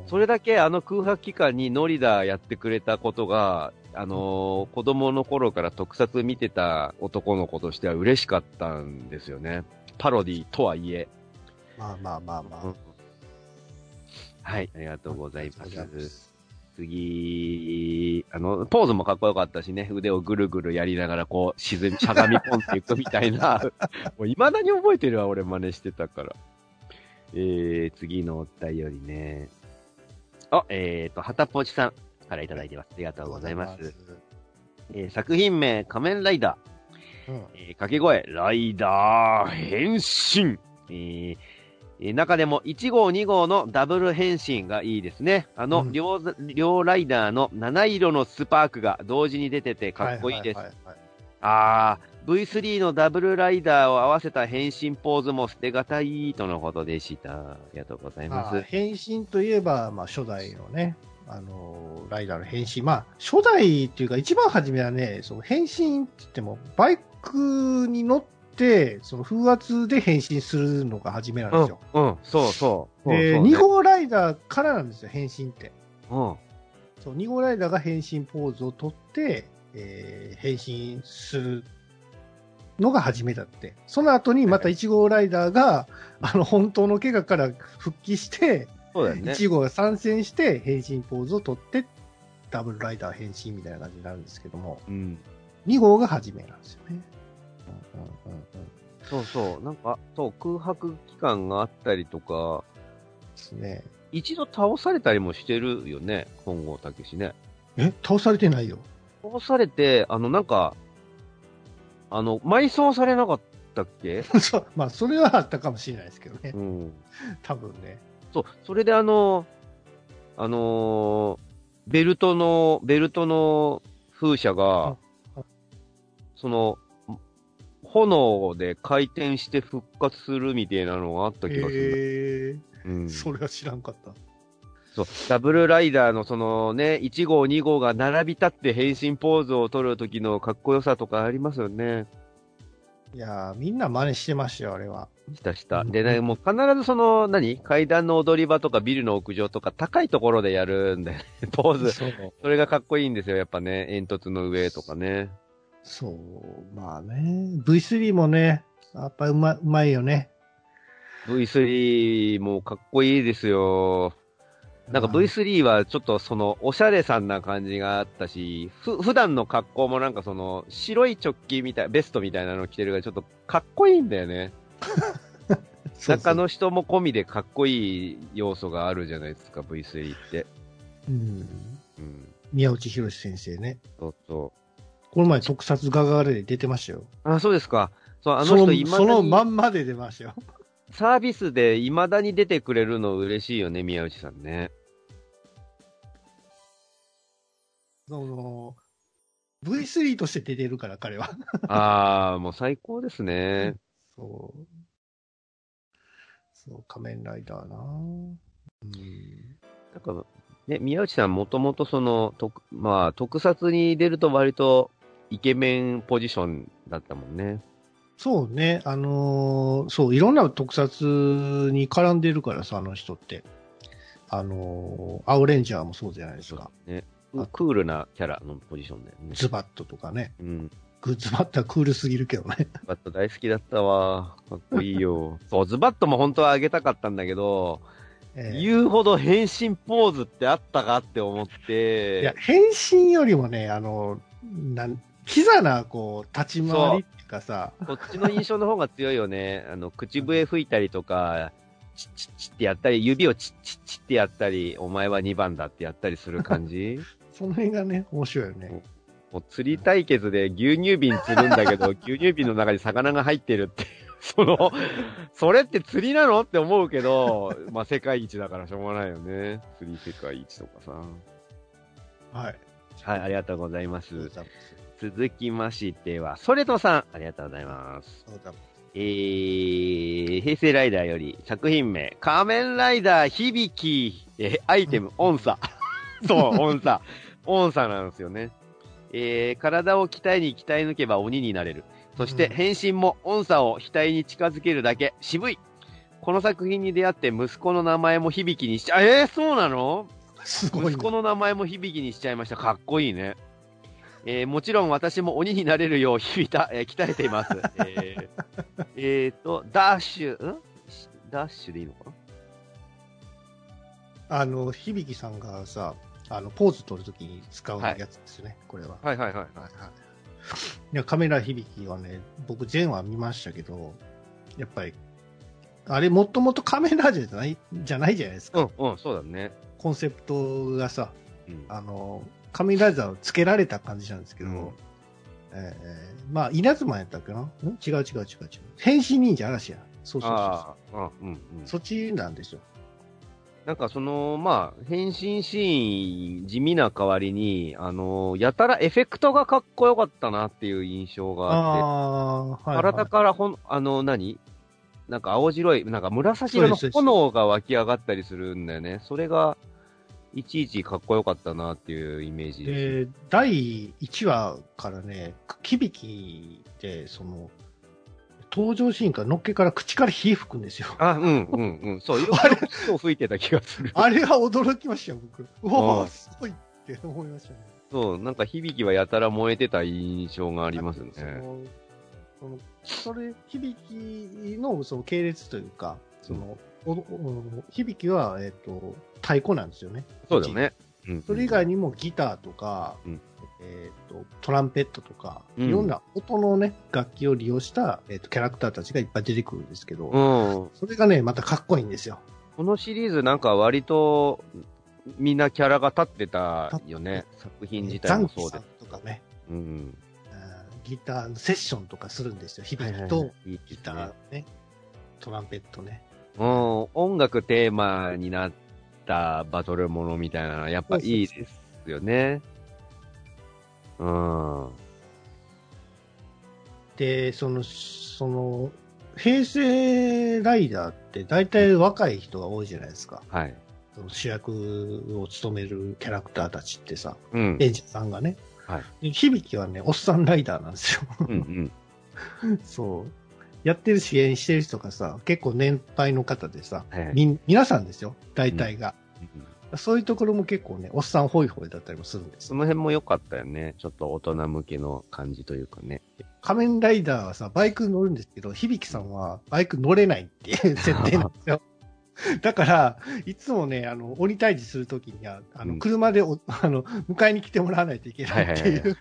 それだけあの空白期間にノリダーやってくれたことが、あのー子供の頃から特撮見てた男の子としては嬉しかったんですよね。パロディとはいえ。
まあまあまあまあ。
うんはい、ありがとうございます。次、あの、ポーズもかっこよかったしね、腕をぐるぐるやりながら、こう、沈み、しゃがみ込んでいくみたいな、もう未だに覚えてるわ、俺真似してたから。えー、次のお便りね。あ、えーと、はたぽちさんからいただいてます。ありがとうございます。えー作品名、仮面ライダー。
うん。
えー掛け声、ライダー変身。えーえー中でも1号2号のダブル変身がいいですね。あの、
うん
両、両ライダーの七色のスパークが同時に出ててかっこいいです。
はははいはい
あー、V3 のダブルライダーを合わせた変身ポーズも捨てがたいとのことでした。ありがとうございます。
まあ、変身といえば、まあ、初代のね、あのーライダーの変身。まあ、初代っていうか、一番初めはね、その変身って言っても、バイクに乗って、その風圧で変身するのが初めなんですよ。
うん、うん、そうそう。
で、
そうそうね
2号ライダーからなんですよ、変身って。
うん。
そう、2号ライダーが変身ポーズをとって、えー変身するのが初めだって。その後にまた1号ライダーが、あの、本当の怪我から復帰して、
そうだよね。
1号が参戦して変身ポーズをとって、ダブルライダー変身みたいな感じになるんですけども、
うん。
2号が初めなんですよね。うんうんうんうん
そうそう。なんか、そう、空白期間があったりとか、
ですね。
一度倒されたりもしてるよね、本郷武史ね。
え？倒されてないよ。
倒されて、あの、なんか、あの、埋葬されなかったっけ？
そう、まあ、それはあったかもしれないですけどね
う。ん。
多分ね。
そう、それであの、あのーベルトの、ベルトの風車が
あ、
その、炎で回転して復活するみたいなのがあった気がする。
へ
うん
え、それは知らんかった。
そう、ダブルライダーのそのね、1号、2号が並び立って変身ポーズを取る時のかっこよさとかありますよね。
いやー、みんな真似してましたよ、あれは。
したした。
うん
でね、もう必ずその、何？階段の踊り場とかビルの屋上とか高いところでやるんだよね。ポーズ。
そう。
それがかっこいいんですよ、やっぱね。煙突の上とかね。
そう、まあね。V3 もね、やっぱうまうまいよね。
V3 もかっこいいですよ。なんか V3 はちょっとその、おしゃれさんな感じがあったし、ふ、普段の格好もなんかその、白いチョッキみたい、ベストみたいなの着てるからちょっとかっこいいんだよね。中の人も込みでかっこいい要素があるじゃないですか、V3 って。
うん。
うん。
宮内博先生ね。
そうそう。
この前特撮ガガレで出てましたよ。
あ、そうですか。そう、あの人今
そのまんまで出ましたよ。
サービスで未だに出てくれるの嬉しいよね、宮内さんね。
その、V3 として出てるから、彼は。
あー、もう最高ですね。
そう。そう、仮面ライダーなうん。
なんか、ね、宮内さんもともとその、特、まあ、特撮に出ると割とイケメンポジションだったもんね。
そうね、あのーそう、いろんな特撮に絡んでるからさ、あの人って。あのーアオレンジャーもそうじゃないですか。
ね。
あ
クールなキャラのポジションだよね。
ズバットとかね。
うん。
グッズバットはクールすぎるけどね。
ズバット大好きだったわ。かっこいいよ。そう、ズバットも本当はあげたかったんだけど、
ええ
言うほど変身ポーズってあったかって思って。
いや、変身よりもね、あの、なん、キザな、こう、立ち回りっていうかさ、
こっちの印象の方が強いよね。あの、口笛吹いたりとか、チッチッチッってやったり、指をチッチッチッってやったり、お前は2番だってやったりする感じ
その辺がね、面白いよね。
もう釣り対決で牛乳瓶釣るんだけど、牛乳瓶の中に魚が入ってるって。その、それって釣りなのって思うけど、まあ世界一だからしょうがないよね。釣り世界一とかさ。
はい。
はい、ありがとうございます。続きましては、ソレトさん、ありがとうございます。えー、平成ライダーより作品名、仮面ライダー響き、えーアイテム、音差。そう、音差。音差なんですよね。えー、体を鍛えに鍛え抜けば鬼になれる。そして
うん
変身も音差を額に近づけるだけ。渋い。この作品に出会って息子の名前も響きにしちゃ、えー、そうなの？
すごいな。
息子の名前も響きにしちゃいました。かっこいいね。えーもちろん私も鬼になれるよう響いた、えー鍛えています。えー、えーと、ダッシュ、ん？ダッシュでいいのかな？
あの、響さんがさ、あの、ポーズ取るときに使うやつですよね、これは。
はいはいはい。
はいはい。いや、カメラ響きはね、僕、全話見ましたけど、やっぱり、あれ、もともとカメラじゃない、じゃないじゃないですか。
うんうん、そうだね。
コンセプトがさ、
うん。
あの、カメラザをつけられた感じなんですけど、
うん
えーまあ、稲妻やったっけな？ん？違う違う違う違う。変身忍者嵐や。そうそうそう
ああ、うんうんうん。
そっちなんですよ。
なんかその、まあ、変身シーン、地味な代わりに、あの、やたらエフェクトがかっこよかったなっていう印象があって、
はい、はい。
体からほん、あの、何？なんか青白い、なんか紫色の炎が湧き上がったりするんだよね。それが、いちいちかっこよかったなっていうイメージです。
で、第1話からね、響きで、その、登場シーンからのっけから口から火吹くんですよ。
あ、うん、うん、うん。そう、いろいろ火を吹いてた気がする。
あれは驚きましたよ、僕。うわすごいって思いましたね。
そう、なんか響きはやたら燃えてた印象があ
あ
りますね。
その、それ、響きのその系列というか、その、おお響きは、えっ、と、太鼓なんですよね。
そうだよね。うん
それ以外にもギターとか、
うん
えっ、と、トランペットとか、
うん
いろんな音のね、楽器を利用した、えっ、と、キャラクターたちがいっぱい出てくるんですけど、
うん。
それがね、またかっこいいんですよ。
このシリーズなんか割と、みんなキャラが立ってたよね。作品自体もそうで
んとかね、
うん。
うんギターのセッションとかするんですよ。響きと
いい
ギターね、トランペットね。
うん、音楽テーマになったバトルものみたいなのはやっぱいいですよね。うん。
で、その、その、平成ライダーって大体若い人が多いじゃないですか。
はい。
その主役を務めるキャラクターたちってさ、
うん。
エンジンさんがね。
はい。
で響きはね、おっさんライダーなんですよ。
うんうん。
そう。やってる支援してる人がさ、結構年配の方でさ、
はい
みん、皆さんですよ、大体が。
うん
そういうところも結構ね、おっさんホイホイだったりもするんですよ。
その辺も良かったよね。ちょっと大人向けの感じというかね。
仮面ライダーはさ、バイク乗るんですけど、響さんはバイク乗れないっていう 設定なんですよ。だから、いつもね、あの、鬼退治するときには、あの、
うん
車でお、あの、迎えに来てもらわないといけないって
はい
う。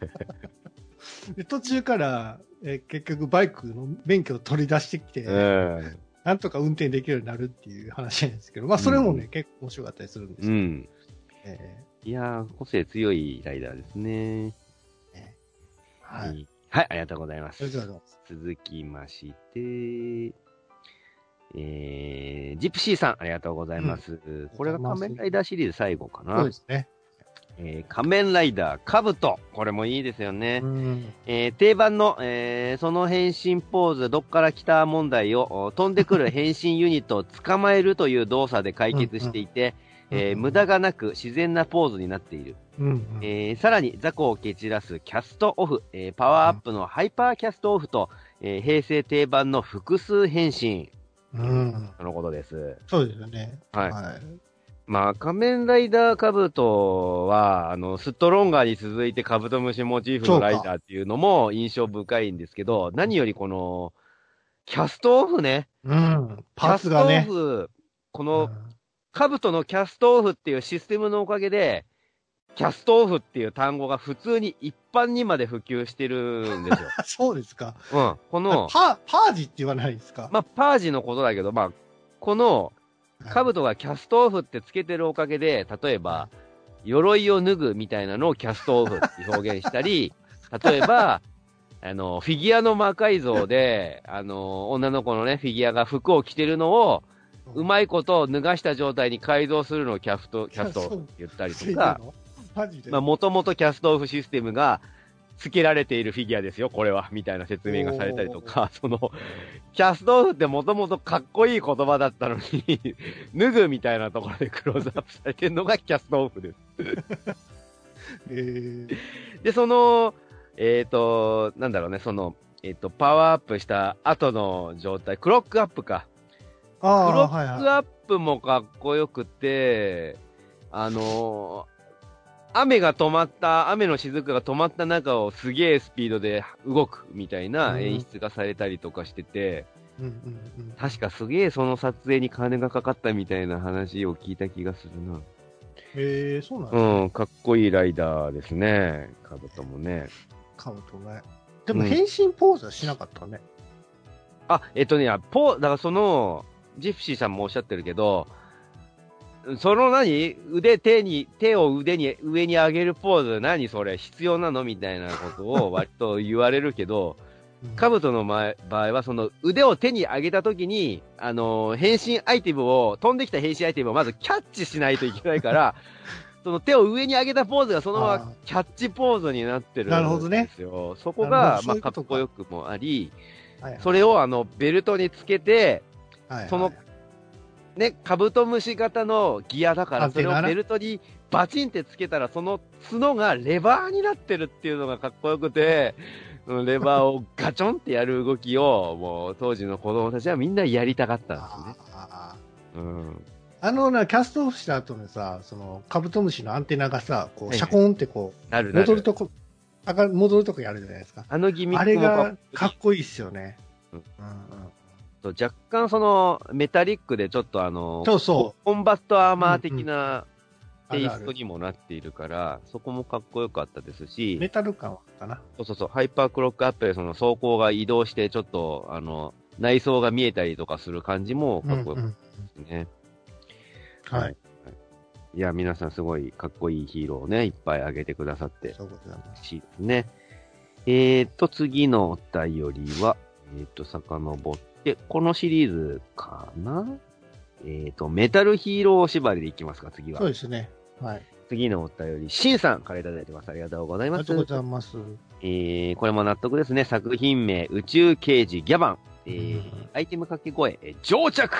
で途中から、え結局バイクの免許を取り出してきて、
うん。
なんとか運転できるようになるっていう話なんですけど、まあ、それもね、
うん
結構面白かったりするんですよ。
うん。
え
いやー、個性強いライダーですね。
ーはい。
はい、ありがとうございます
ありがとうございます。
続きまして、えー、ジプシーさん、ありがとうございます。これが仮面ライダーシリーズ最後かな。
そうですね。
えー仮面ライダーカブト。これもいいですよね。
うん。
えー定番の、えーその変身ポーズ、どっから来た問題を、お飛んでくる 変身ユニットを捕まえるという動作で解決していて、
うんうん
えー無駄がなく自然なポーズになっている。
うん、うん。
えーさらに雑魚を蹴散らすキャストオフ、えーパワーアップのハイパーキャストオフと、えー平成定番の複数変身。
うん。
とのことです。
そうですよね。
はい
はい。
まあ、仮面ライダーカブトは、あの、ストロンガーに続いてカブトムシモチーフのライダーっていうのも印象深いんですけど、何よりこの、キャストオフね。
うん。パーツがね
キャス。トオフ、こ
う
の、
ん
カブトのキャストオフっていうシステムのおかげで、キャストオフっていう単語が普通に一般にまで普及してるんですよ。
そうですか。
うん。この、
パパージって言わないですか？
まあ、パージのことだけど、まあ、この、カブトがキャストオフってつけてるおかげで、例えば、鎧を脱ぐみたいなのをキャストオフって表現したり、例えば、あの、フィギュアの魔改造で、あの、女の子のね、フィギュアが服を着てるのを、うまいこと脱がした状態に改造するのをキャスト、キャストオフって言ったりとか。まあ、もともとキャストオフシステムが付けられているフィギュアですよ、これは、みたいな説明がされたりとか、その、キャストオフってもともとかっこいい言葉だったのに、脱ぐみたいなところでクローズアップされてるのがキャストオフです。
えー、
で、その、えっ、と、なんだろうね、その、えっ、と、パワーアップした後の状態、クロックアップか。クロック
はい。
アップもかっこよくて、あのー雨が止まった、雨の雫が止まった中をすげえスピードで動くみたいな演出がされたりとかしてて、
うんうんうん。
確かすげえその撮影に金がかかったみたいな話を聞いた気がするな。
へえそうなんね。
うん、かっこいいライダーですね。カブトもね。
カブトね。でも変身ポーズはしなかったね。
あ、えっとね、ポだからその、ジプシーさんもおっしゃってるけど、その何？腕、手に、手を腕に、上に上げるポーズ、何それ？必要なの？みたいなことを割と言われるけど、
うん。
カブトの前場合は、その腕を手に上げたときに、あのー変身アイテムを、飛んできた変身アイテムをまずキャッチしないといけないから、その手を上に上げたポーズがそのま
あ
まキャッチポーズになってるんですよ。そこ
な
が、
るほどそう
まあ、かっ
こ
よくもあり、
はいはい。
それをあの、ベルトにつけて、
はいはい。
そのね、カブトムシ型のギアだから、それをベルトにバチンってつけたら、その角がレバーになってるっていうのがかっこよくて、レバーをガチョンってやる動きを、もう当時の子供たちはみんなやりたかったんですね。
あ
うん。
ああのな、キャストオフした後にさ、その、カブトムシのアンテナがさ、こう、シャコーンってこう、
なるなる。
戻るとこ、戻るとこやるじゃないですか。
あのギミッ
あれ
クもかっ
がかっこいいっすよね。
うん
うん
と若干そのメタリックでちょっとあの、
そうそう
コンバットアーマー的な
うんうん
テイストにもなっているから、そこもかっこよかったですし、
メタル感はあったな。
そうそうそう、ハイパークロックアップでその走行が移動して、ちょっと、あの、内装が見えたりとかする感じもかっこよかったですね。
はい。
いや、皆さんすごいかっこいいヒーローをね、いっぱい挙げてくださって、
そういます。
嬉しいですね。えーと、次のお便りは、えーと、遡って、このシリーズかな？えーと、メタルヒーロー縛りでいきますか、次は。
そうですね。はい。
次のお便り、シンさんからいただいてます。ありがとうございます
ありがとう。ございます。
えー、これも納得ですね。作品名、宇宙刑事ギャバン。えー
うん
アイテム掛け声、えー上着、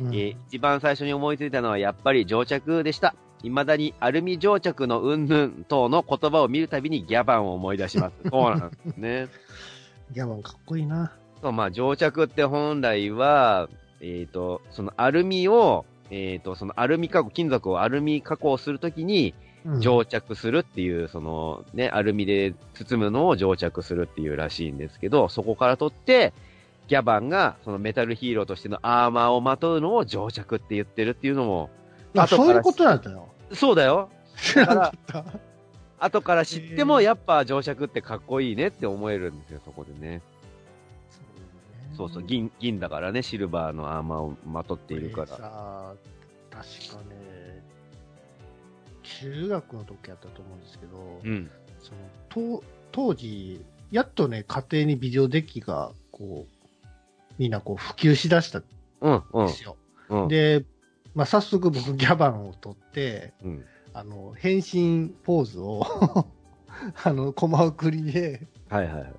うん
えー一番最初に思いついたのはやっぱり上着でした。未だにアルミ蒸着のうんぬん等の言葉を見るたびにギャバンを思い出します。そうなんですね。
ギャバンかっこいいな。
まあ、蒸着って本来は、えっ、と、そのアルミを、えっ、と、そのアルミ加工、金属をアルミ加工するときに、
うん
蒸着するっていう、そのね、アルミで包むのを蒸着するっていうらしいんですけど、そこから取って、ギャバンがそのメタルヒーローとしてのアーマーをまとうのを蒸着って言ってるっていうのも、
あ、そういうことなんだよ。
そうだよ。
知らなかった。
後から知ってもやっぱ蒸着ってかっこいいねって思えるんですよ、そこでね。そうそう、銀、銀だからね、シルバーのアーマーをまとっているから。
さ、確かね、中学の時やったと思うんですけど、
うん。
そのと当時、やっとね、家庭にビデオデッキが、こう、みんなこう普及しだしたん
うん、うん
で。すよ。
うん。
で、まあ、早速僕ギャバンを取って、
うん。
あの、変身ポーズを、あの、コマ送りで、
はいはいはい。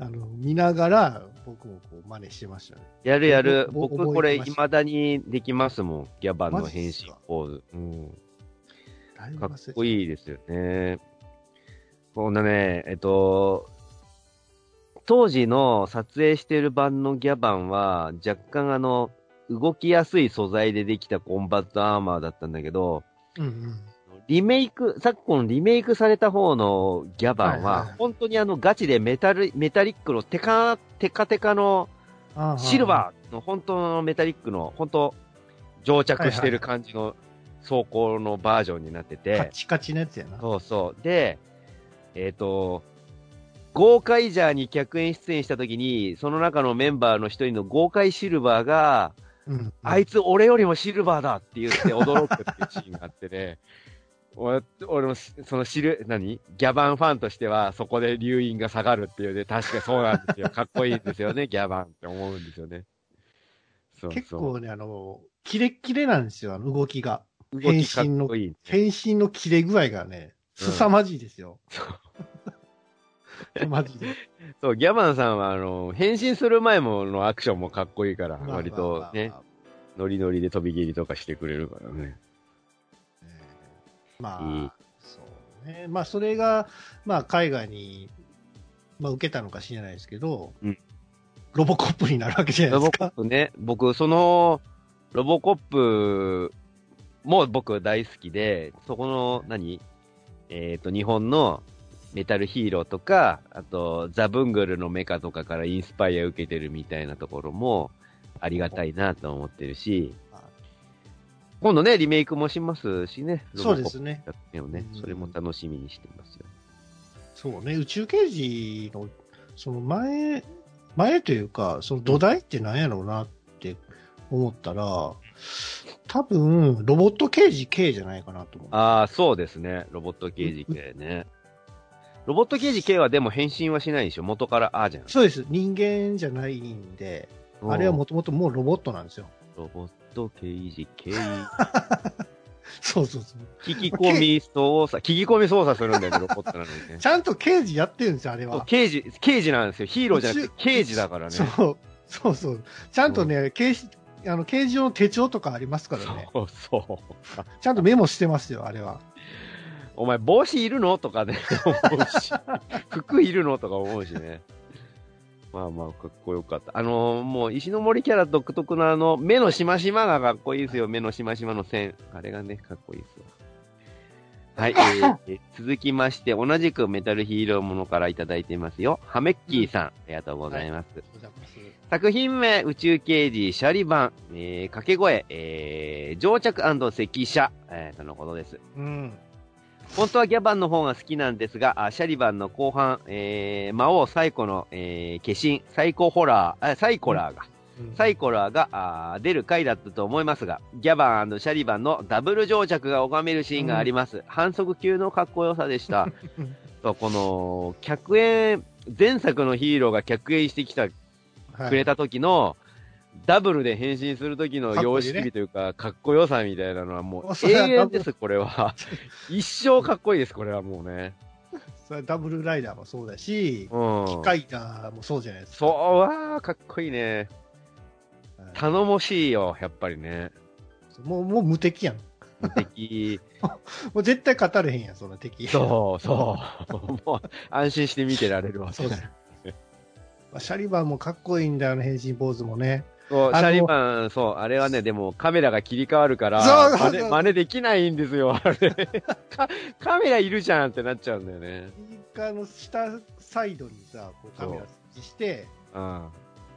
あの、見ながら、僕もこう真似してましたね。
やるやる。僕これ未だにできますもん。ギャバンの変身ポーズ。うん。かっこいいですよね。こんなね、えっと、当時の撮影してる版のギャバンは、若干あの、動きやすい素材でできたコンバットアーマーだったんだけど、
うんうん。
リメイク、昨今リメイクされた方のギャバン
はいはいは、い
は本当にあのガチでメタル、メタリックのテカ、テカテカのシルバーの本当のメタリックの、本当蒸着してる感じの走行のバージョンになってて、
カチカチのやつやな。
そうそう。で、えっ、と、豪快ジャーに客演出演した時に、その中のメンバーの一人の豪快シルバーが、
うん。
あいつ俺よりもシルバーだって言って驚くっていうシーンがあってね、俺俺もそのシル、何？ギャバンファンとしてはそこで留飲が下がるっていうね、確かにそうなんですよ。かっこいいんですよね、ギャバンって思うんですよね。そうそう
結構ね、あの、キレッキレなんですよ、あの動きが。
動きかっこいい。
変身のキレ具合がね、凄まじいですよ。マジで。
そう、ギャバンさんは、あの、変身する前ものアクションもかっこいいから、
まあ
割とねノリノリで飛び切りとかしてくれるからね。
ま
いい
あ、そうね。まあ、それが、まあ、海外に、まあ、受けたのか知らないですけど、
うん
ロボコップになるわけじゃな
ロボ
いですか。
コップね、僕、その、ロボコップも僕大好きで、そこの何、えっ、と、日本のメタルヒーローとか、あと、ザ・ブングルのメカとかからインスパイア受けてるみたいなところもありがたいなと思ってるし、今度ね、リメイクもしますしね。
そうですね。
やね
うん。
それも楽しみにしてますよ。
そうね、宇宙刑事の、その前、前というか、その土台って何やろうなって思ったら、多分、ロボット刑事 K じゃないかなと思う。
ああ、そうですね。ロボット刑事系ね。ロボット刑事系はでも変身はしないでしょ元からあーじゃん。
そうです。人間じゃないんで、あれはもともともうロボットなんですよ。
ロボット刑事系。
そうそうそう。
聞き込み操作、聞き込み操作するんだよね、ロボットなのにね
ち。ゃんと刑事やってるんですよ、あれは。
刑事、刑事なんですよ。ヒーローじゃなくて刑事だからね。
そう、そうそう。ちゃんとね、刑事、あの、刑事用の手帳とかありますからね。
そうそう。
ちゃんとメモしてますよ、あれは。
お前帽子いるの？とかね、思うし。服いるの？とか思うしね。まあまあ、かっこよかった。あのーもう、石の森キャラ独特のあの、目のしましまがかっこいいですよ。目のしましまの線。あれがね、かっこいいですわ。はい、えーえー続きまして、同じくメタルヒーローものからいただいてますよ。ハメッキーさん、ありがとうございます。作品名、宇宙刑事、シャリバン、えー掛け声、えー、乗着赤車、えー、とのことです。
うん。
本当はギャバンの方が好きなんですが、あシャリバンの後半、えー、魔王サイコの、えー、化身、サイコホラー、あサイコラーが、サイコラーがあー出る回だったと思いますが、ギャバンシャリバンのダブル乗着が拝めるシーンがあります。反則級のかっこよさでした。そうこの、客演、前作のヒーローが客演してきた、
はい
くれた時の、ダブルで変身する時の様式美というか、かっこよさみたいなのはもう 永遠です、これは。一生かっこいいです、これはもうね。
それはダブルライダーもそうだし、
うん。
機械ダーもそうじゃないですか。
そう、わー、かっこいいね。
はい
頼もしいよ、やっぱりね。
もう、もう無敵やん。
無敵。
もう絶対勝たれへんやん、その敵。
そう、そう。もう、安心して見てられるわけ
そうです。まあシャリバンもかっこいいんだよね、変身ポーズもね。
そう、シャリバン、そう、あれはね、でもカメラが切り替わるから、
そう
真似真似できないんですよ、あれ。かカメラいるじゃんってなっちゃうんだよね。
右側の下サイドにさ、こうカメラ設置して、
うん。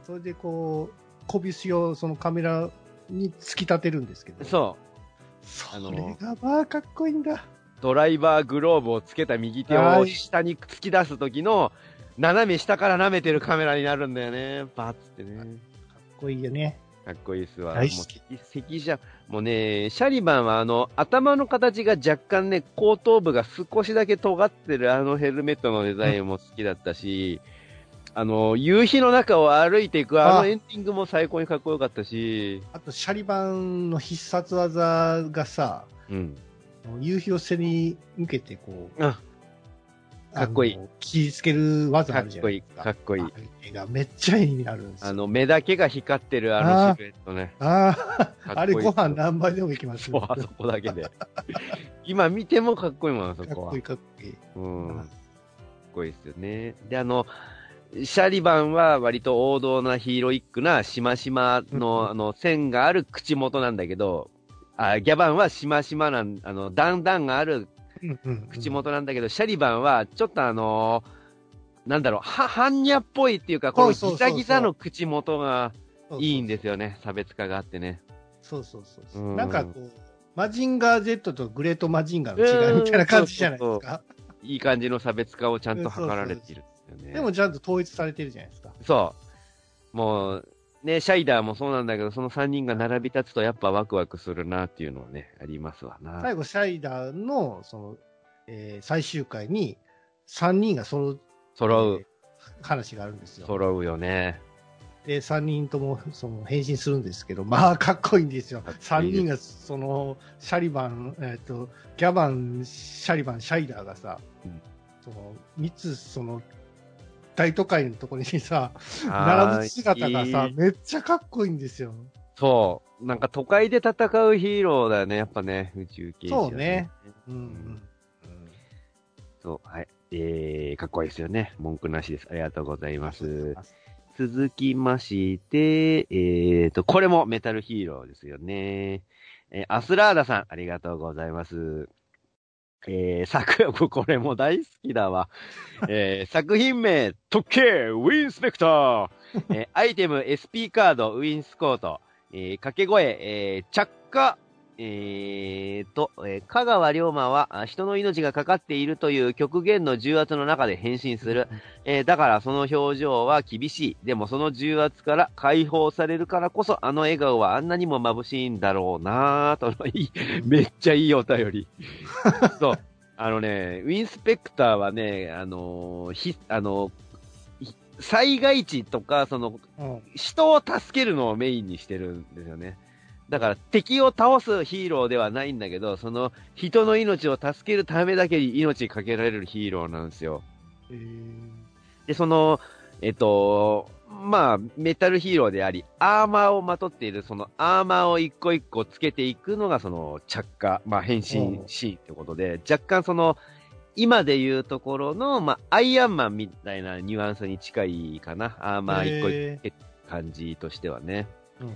それでこう、拳をそのカメラに突き立てるんですけど。
そう。
そ
あの
れがまあかっこいいんだ。
ドライバーグローブをつけた右手を
はい
下に突き出す時の、斜め下から舐めてるカメラになるんだよね。バッつってね。
かっこいいよね。
かっこいいっすわ。
大好き
もう赤赤じゃ、もうね、シャリバンはあの、頭の形が若干ね、後頭部が少しだけ尖ってるあのヘルメットのデザインも好きだったし、あの、夕日の中を歩いていくあの
あ
エンディングも最高にかっこよかったし、
あと、シャリバンの必殺技がさ、
うん。
夕日を背に向けてこう、
あ、かっこいい
あの。切りつける技あるじ
かっこいい、
ゃないですか。
かっこいい。
がめっちゃ絵になるんですよ。
あの、目だけが光ってるあのシルエットね。
ああ、
かっこいい
あれご飯何杯でもいきますよ。
あそこだけで。今見てもかっこいいもん、あそこは
かっこいい。かっこいい。
うん。かっこいいですよね。で、あの、シャリバンは割と王道なヒーロイックなしましま
うん
の、あの、線がある口元なんだけど、あギャバンはしましまなん、あの、段々がある
うんうん
口元なんだけど、シャリバンはちょっとあのなんだろう、は、般若っぽいっていうか、このギ
そうそうそうそう
ザギザの口元が
そうそう
いいんですよね。差別化があってね。
そうそうそうそう
うん
なんかこう、マジンガー Z とグレートマジンガーの違いみたいな感じじゃないですか？
いい感じの差別化をちゃんと図られているんですよね。
でもちゃんと統一されてるじゃないですか。
そう。もう、ね、シャイダーもそうなんだけど、その3人が並び立つとやっぱワクワクするなっていうのはね、ありますわな。
最後、シャイダーの、その、えー最終回に、3人が揃う、
揃う、
えー話があるんですよ。
揃うよね。
で、3人とも、その、変身するんですけど、まあ、かっこいいんですよ。
かっこい
3
いです
人が、その、シャリバン、えっ、と、ギャバン、シャリバン、シャイダーがさ、
うん
その、3つ、その、大都会のところにさ、並ぶ姿がさめっちゃかっこいいんですよ。
そう。なんか都会で戦うヒーローだよね、やっぱね、宇宙系、
そうね。うんうん。
そう、はい。えー、かっこいいですよね。文句なしです。ありがとうございます。続きまして、えーと、これもメタルヒーローですよね。えーアスラーダさん、ありがとうございます。えー、作、これも大好きだわ。えー、作品名、特警ウィンスペクター、えーアイテム SP カードウィンスコート、えー、掛け声、えー、着火えーと、えー香川龍馬はあ人の命がかかっているという極限の重圧の中で変身する。えーだからその表情は厳しい。でもその重圧から解放されるからこそ、あの笑顔はあんなにも眩しいんだろうなぁと、いい めっちゃいいお便り。そう。あのね、ウィンスペクターはね、あのーひ、あのひ災害地とか、その、
うん。
人を助けるのをメインにしてるんですよね。だから敵を倒すヒーローではないんだけど、その人の命を助けるためだけに命かけられるヒーローなんですよ。
えー
で、その、えっと、まあ、メタルヒーローであり、アーマーをまとっている、そのアーマーを一個一個つけていくのが、その着火、まあ変身シーンってことで、若干その、今で言うところの、まあ、アイアンマンみたいなニュアンスに近いかな。アーマー一個一個感じとしてはね。
うんうん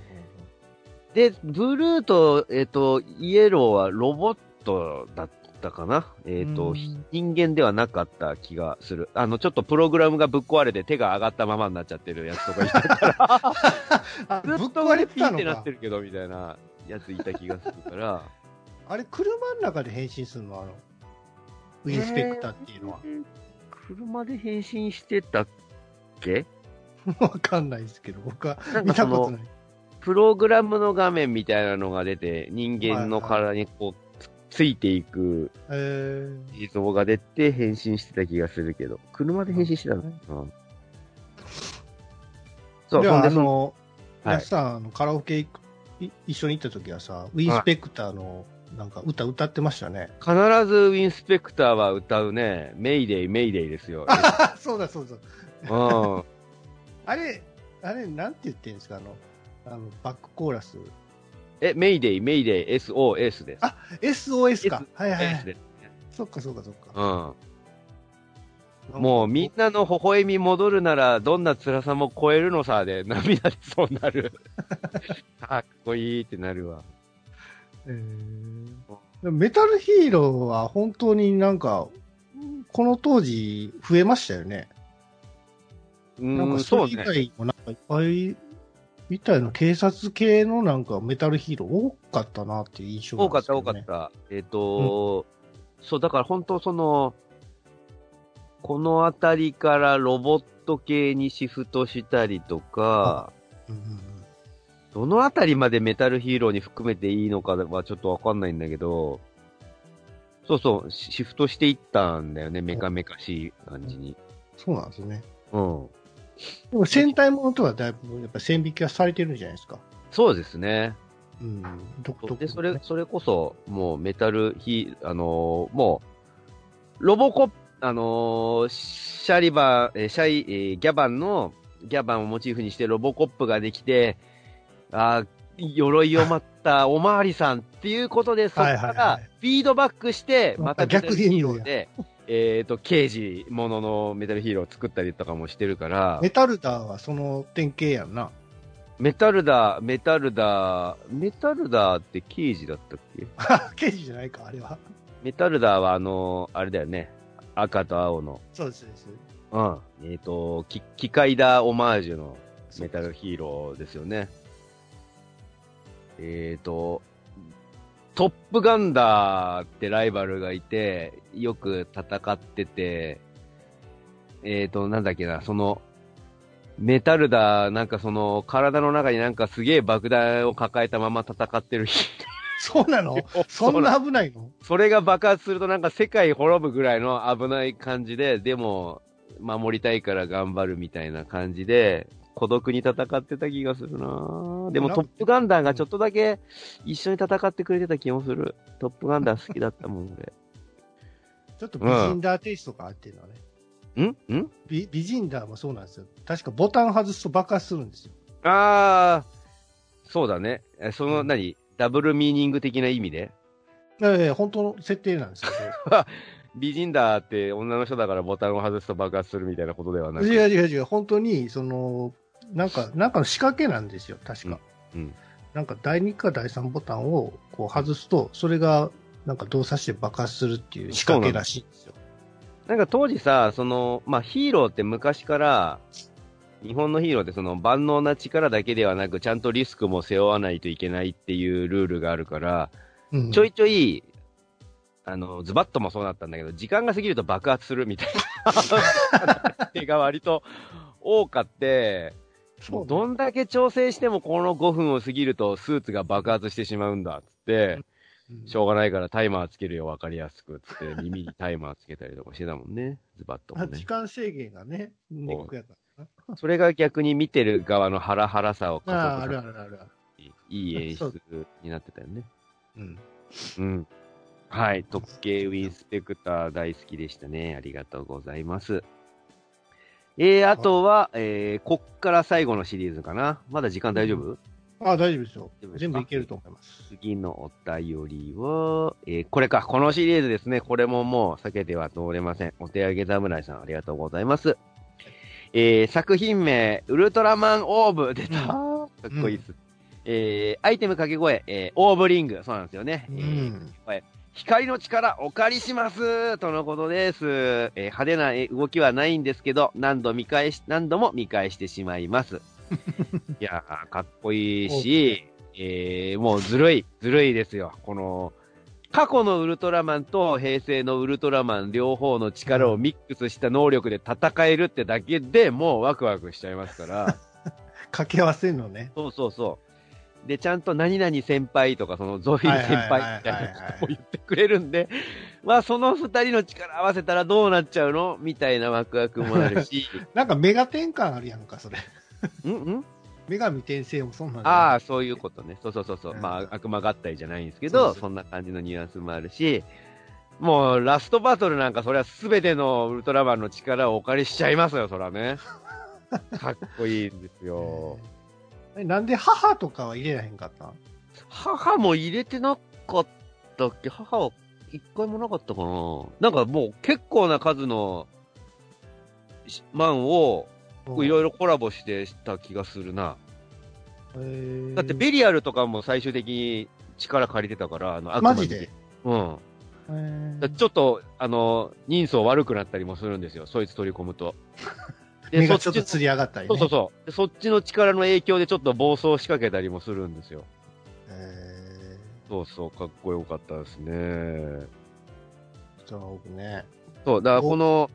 で、ブルーと、えっ、と、イエローはロボットだったかな？えっ、と、
うん
人間ではなかった気がする。あの、ちょっとプログラムがぶっ壊れて手が上がったままになっちゃってるやつとかいたから、
あ
ずっと
ぶっ壊れ
ピーってなってるけど、みたいなやついた気がするから。
あれ、車の中で変身するのあの、ウィンスペクターっていうのは。
えー車で変身してたっけ？
わかんないですけど、僕は見たことない。、
プログラムの画面みたいなのが出て、人間の体にこう、つついていく
え
映像が出て変身してた気がするけど、車で変身してたのかな、そう、でその、
あの、
はい
やすさん、あのカラオケ行くい一緒に行った時はさ、ウィンスペクターのなんか歌歌ってましたね。
必ずウィンスペクターは歌うね、メイデイ、メイデイですよ。
あ、そうだそうだ。
うん。
あれ、あれ、なんて言ってんですか、あの、あのバックコーラス。
え、メイデイ、メイデイ、SOS です。
あ SOS か。はいはいはい。そっかそっかそっか。
うん。もうみんなの微笑み戻るなら、どんな辛さも超えるのさで、涙でそうなる。かっこいいってなるわ。
えーメタルヒーローは本当になんか、この当時増えましたよね。
う
なん
ん、
かそれ以。外もなんかいっぱい、みたいな警察系のなんかメタルヒーロー多かったなっていう印象なん
多かった。多かった。えっ、と、そう、だから本当その、このあたりからロボット系にシフトしたりとか、
うんうんうん
どのあたりまでメタルヒーローに含めていいのかはちょっとわかんないんだけど、そうそう、シシフトしていったんだよね、メカメカしい感じに。
そうなんですね。
うん。
でも戦隊ものとはだいぶやっぱ線引きはされてるんじゃないですか。
そうですね。
うん。独特、
で、それ、それこそ、もうメタルヒー、あのーもう、ロボコップ、あのーシャリバー、えーシャイ、えーギャバンの、ギャバンをモチーフにしてロボコップができて、あー鎧を待ったおまわりさんっていうことで、そこから
い
フィードバックして、
また逆に言うやん
ヒーローで、えっ、と、刑事もののメタルヒーローを作ったりとかもしてるから、
メタルダーはその典型やんな。
メタルダー、メタルダー、メタルダーって刑事だったっけ？
刑事じゃないか、あれは。
メタルダーはあのあれだよね。赤と青の。
そうです、そうです。
うん。えっ、と、き機械だオマージュのメタルヒーローですよね。えっ、と、トップガンダーってライバルがいて、よく戦ってて、えっ、と、なんだっけな、その、メタルダー、なんかその、体の中になんかすげえ爆弾を抱えたまま戦ってるヒ
そうなの？そんな危ないの？
それが爆発するとなんか世界滅ぶぐらいの危ない感じで、でも、守りたいから頑張るみたいな感じで、孤独に戦ってた気がするなぁでもトップガンダーがちょっとだけ一緒に戦ってくれてた気もする。トップガンダー好きだったもん、俺。
ちょっと美人ダーテイストがあってるのはね。
ん？ん？
美美人ダーもそうなんですよ。確かボタン外すと爆発するんですよ。
あー、そうだね。えその、
うん
何？ダブルミーニング的な意味で？
ええ本当の設定なんですけど。
美人だって女の人だからボタンを外すと爆発するみたいなことではなく
違う違う違う、本当に、その、なんか、なんかの仕掛けなんですよ、確か。
うん。うん。
なんか第2か第3ボタンをこう外すと、それがなんか動作して爆発するっていう仕掛けらしいんですよ。
なんか当時さ、その、まあ、ヒーローって昔から、日本のヒーローってその万能な力だけではなく、ちゃんとリスクも背負わないといけないっていうルールがあるから、
うん。
ちょいちょい、あの、ズバッともそうだったんだけど、時間が過ぎると爆発するみたいな。手が割と多かって、どんだけ調整してもこの5分を過ぎるとスーツが爆発してしまうんだっつって、
うん
しょうがないからタイマーつけるよ、わかりやすくっつって、耳にタイマーつけたりとかしてたもんね。ズバッともね
あ時。間制限がね、ネックやから
それが逆に見てる側のハラハラさを加速さ。せていい演出になってたよね。
うん。
うん。はい。特計ウィンスペクター大好きでしたね。ありがとうございます。えー、あとは、えー、こっから最後のシリーズかな。まだ時間大丈夫、
ああ、大丈夫ですよ全部いけると思います。
次のお便りは、えー、これか。このシリーズですね。これももう避けては通れません。お手上げ侍さん、ありがとうございます。えー、作品名、ウルトラマンオーブ。出た。かっこいいです。えー、アイテム掛け声、えー、オーブリング。そうなんですよね。
う
えー
ん。
光の力お借りしますとのことです。えー派手なえー動きはないんですけど、何度見返し、何度も見返してしまいます。いやー、かっこいいし、えー、もうずるい、ずるいですよ。この、過去のウルトラマンと平成のウルトラマン両方の力をミックスした能力で戦えるってだけでもうワクワクしちゃいますから。
掛け合わせるのね。
そうそうそう。で、ちゃんと何々先輩とか、そのゾフィー先輩みたいなことも言ってくれるんで、まあその二人の力合わせたらどうなっちゃうの？みたいなワクワクもあるし、
なんかメガ転換あるやんか、それ。
んん？
女神転生もそんなんじゃ
ああ、そういうことね。そうそうそうそう。
うん
まあ悪魔合体じゃないんですけど、
そ
んな感じのニュアンスもあるし、もうラストバトルなんかそれは全てのウルトラマンの力をお借りしちゃいますよ、そらね。かっこいいんですよ。
えなんで母とかは入れらへんかったん？
母も入れてなかったっけ？母は一回もなかったかななんかもう結構な数のしマンをいろいろコラボしてした気がするな。だってベリアルとかも最終的に力借りてたから、あの、
マジで？
うん。ちょっと、あの、人相悪くなったりもするんですよ。そいつ取り込むと。
目が
そっち
ちょっと釣り上がったりね。
そうそうそうで。そっちの力の影響でちょっと暴走しかけたりもするんですよ。
へ
そうそう、かっこよかったですね。
ーそうね。
そう、だからこの、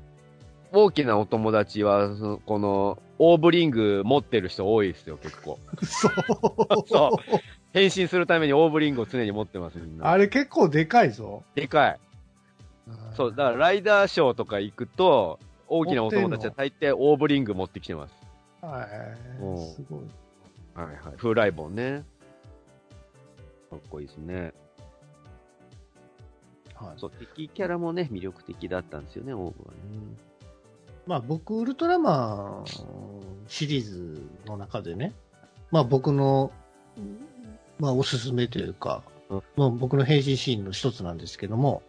大きなお友達は、そのこの、オーブリング持ってる人多いですよ、結構。
そう。
そ変身するためにオーブリングを常に持ってます、みんな。
あれ結構でかいぞ。
でかい。そう、だからライダーショーとか行くと、大きなお友達は大抵オーブリング持ってきてます。
はい
うん。
すごい。
はいはい。風来盆ね。かっこいいですね。
はい。
そう、敵キャラもね、魅力的だったんですよね、オーブはね。
まあ僕、ウルトラマンシリーズの中でね、まあ僕の、まあおすすめというか、
うん
まあ僕の変身シーンの一つなんですけども、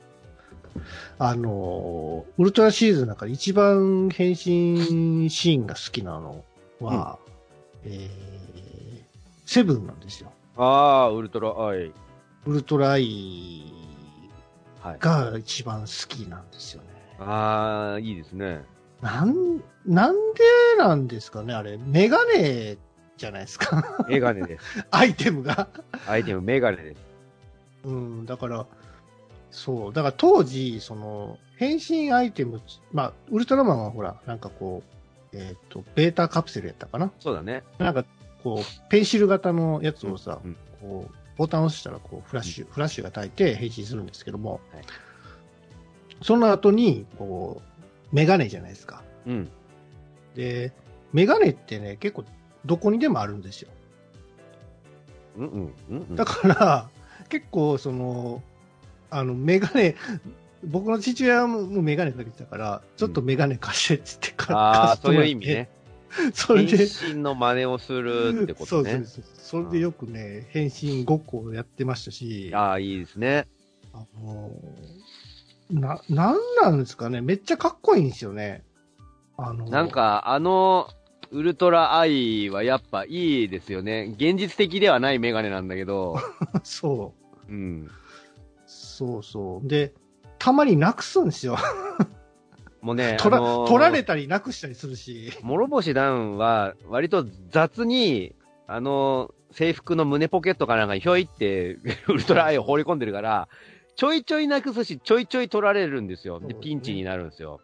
あの、ウルトラシリーズの中で一番変身シーンが好きなのは、えー、セブンなんですよ。
ああ、ウルトラアイ。
ウルトラアイ
はい。
が一番好きなんですよね。
ああ、いいですね。
なん、なんでなんですかね、あれ。メガネじゃないですか。
メガネです。
アイテムが。
アイテムメガネです。
うん、だから、そう。だから当時、その、変身アイテム、まあ、ウルトラマンはほら、なんかこう、えっ、と、ベータカプセルやったかな？
そうだね。
なんか、こう、ペンシル型のやつをさ、
うん
こう、ボタンを押したら、こう、フラッシュ、フラッシュが焚いて変身するんですけども、
はい
その後に、こう、メガネじゃないですか。
うん。
で、メガネってね、結構、どこにでもあるんですよ。
うんうん。うんうん。
だから、結構、その、あの、メガネ、僕の父親もメガネかけてたから、ちょっとメガネ貸してっつってか、
ああ、そう
貸してもらって
いう意味ね。。
それ
変
で、
身の真似をするってことね。
そうそうそう。それでよくね、変身ごっこをやってましたし、あ
ああ、いいですね。
のな、なんなんですかね、めっちゃかっこいいんですよね。あの、
なん、か、あの、ウルトラアイはやっぱいいですよね。現実的ではないメガネなんだけど、
そう。
うん。
そうそう。で、たまになくすんですよ。
もうね、
取ら、
あのー
取られたりなくしたりするし。
諸星ダウンは割と雑に、あの、制服の胸ポケットかなんかにひょいって ウルトラアイを放り込んでるから、ちょいちょいなくすし、ちょいちょい取られるんですよ。で、ピンチになるんですよ。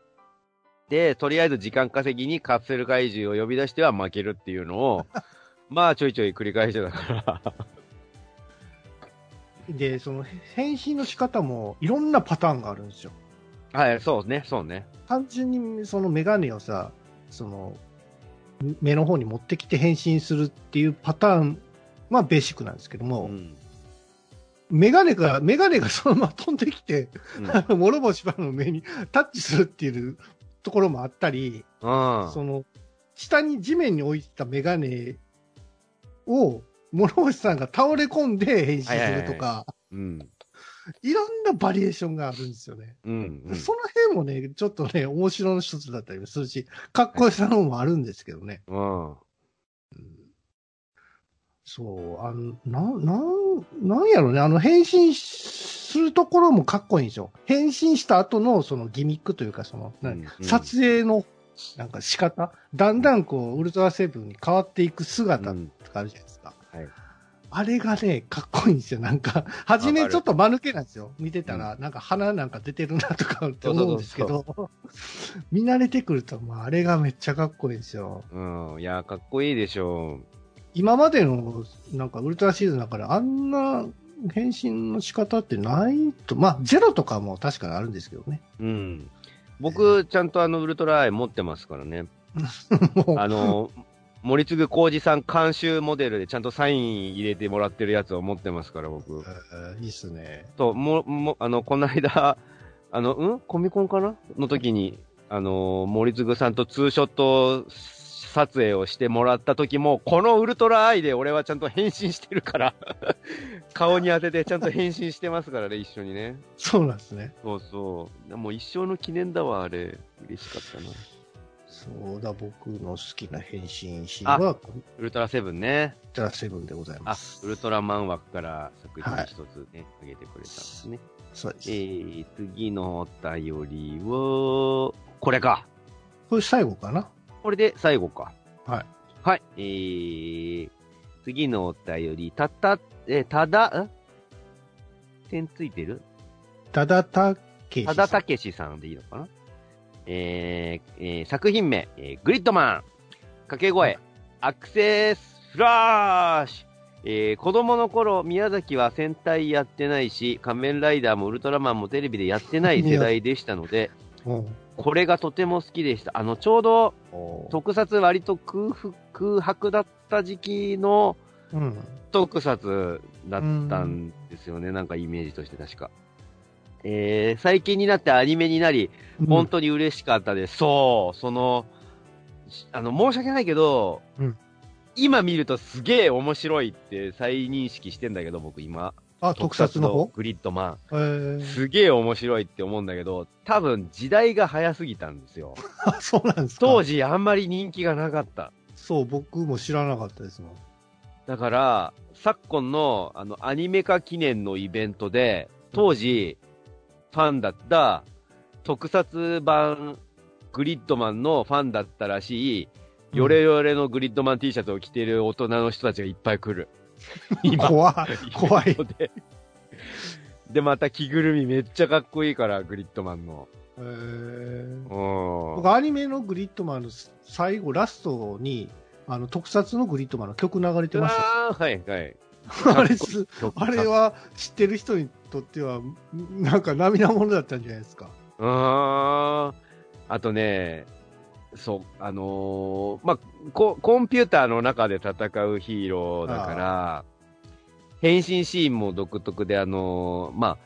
で、とりあえず時間稼ぎにカプセル怪獣を呼び出しては負けるっていうのを、まあちょいちょい繰り返してたから。
で、その変身の仕方もいろんなパターンがあるんですよ。
はい、そうね、そうね。
単純にそのメガネをさ、その、目の方に持ってきて変身するっていうパターンはベーシックなんですけども、
うん。
メガネが、メガネがそのまま飛んできて、
うん。
諸星番の目にタッチするっていうところもあったり、
うん
その、下に地面に置いてたメガネを、諸星さんが倒れ込んで変身するとか、
うん。
いろんなバリエーションがあるんですよね。
うん。うん
その辺もね、ちょっとね、面白の一つだったりもするし、かっこよさのもあるんですけどね。
うん。
そう、あの、なん、なん、なんやろね、あの、変身するところもかっこいいんですよ。変身した後のそのギミックというか、その、何
うん
撮影の、なんか仕方、だんだんこう、ウルトラセブンに変わっていく姿
うん
とかあるじゃないですか。
はい。
あれがね、かっこいいんですよ。なんか、初めちょっと間抜けなんですよ。見てたら、なんか鼻なんか出てるなとかって思うんですけど、見慣れてくると、まあ、あれがめっちゃかっこいいんですよ。
うん。いや、かっこいいでしょ
今までの、なんか、ウルトラシーズンだから、あんな変身の仕方ってないと、まあ、ゼロとかも確かにあるんですけどね。
う。うん。僕、ちゃんとあの、ウルトラアイ持ってますからね。あの、森次浩二さん監修モデルでちゃんとサイン入れてもらってるやつを持ってますから、僕。
えーいいっすね。
と、も、も、あの、この間、あの、ん？コミコンかな？の時に、あの、森次さんとツーショット撮影をしてもらった時も、このウルトラアイで俺はちゃんと変身してるから、顔に当ててちゃんと変身してますからね、一緒にね。
そうなんですね。
そうそう。もう一生の記念だわ、あれ。嬉しかったな。
そうだ、僕の好きな変身シーンは、ウ
ウルトラセブンね。
ルトラセブンでございま
あ
す。、
ウルトラマン枠から作品一つね、あげてくれたんですね。
そうです。
えー、次のお便りを、これか。
これ最後かな？
これで最後か。
はい。
はい。えー、次のお便り、たった、えーただ、ん？点ついてる？
ただたけしさん。
ただたけしさんでいいのかな？えーえー作品名、えーグリッドマン、掛け声、アクセスフラッシュ、えー子供の頃、宮崎は戦隊やってないし、仮面ライダーもウルトラマンもテレビでやってない世代でしたので、
うん。
これがとても好きでした。あの、ちょうど
お
特撮割と空腹空白だった時期の
うん。
特撮だったんですよね。なんかイメージとして確か。えー、最近になってアニメになり、本当に嬉しかったです。そう、その、しあの、申し訳ないけど、
うん
今見るとすげえ面白いって再認識してんだけど、僕今。
あ、特撮の方？
グリッドマ
え
ン。
ー、
すげえ面白いって思うんだけど、多分時代が早すぎたんですよ。
あ、そうなんですか？
当時あんまり人気がなかった。
そう、僕も知らなかったですもん。
だから、昨今のあのアニメ化記念のイベントで、当時、ファンだった特撮版グリッドマンのファンだったらしい、ヨレヨレのグリッドマン T シャツを着てる大人の人たちがいっぱい来る。今、
怖い。怖い
で。で、また着ぐるみめっちゃかっこいいから、グリッドマンの。
えー
うん。
僕、アニメのグリッドマンの最後、ラストに、あの、特撮のグリッドマンの曲流れてました。
あーはいはい。
あれす、あれは知ってる人にとっては、なんか涙ものだったんじゃないですか。
うーん。あとね、そう、あのーまあコ、コンピューターの中で戦うヒーローだから、変身シーンも独特で、あのーまあ、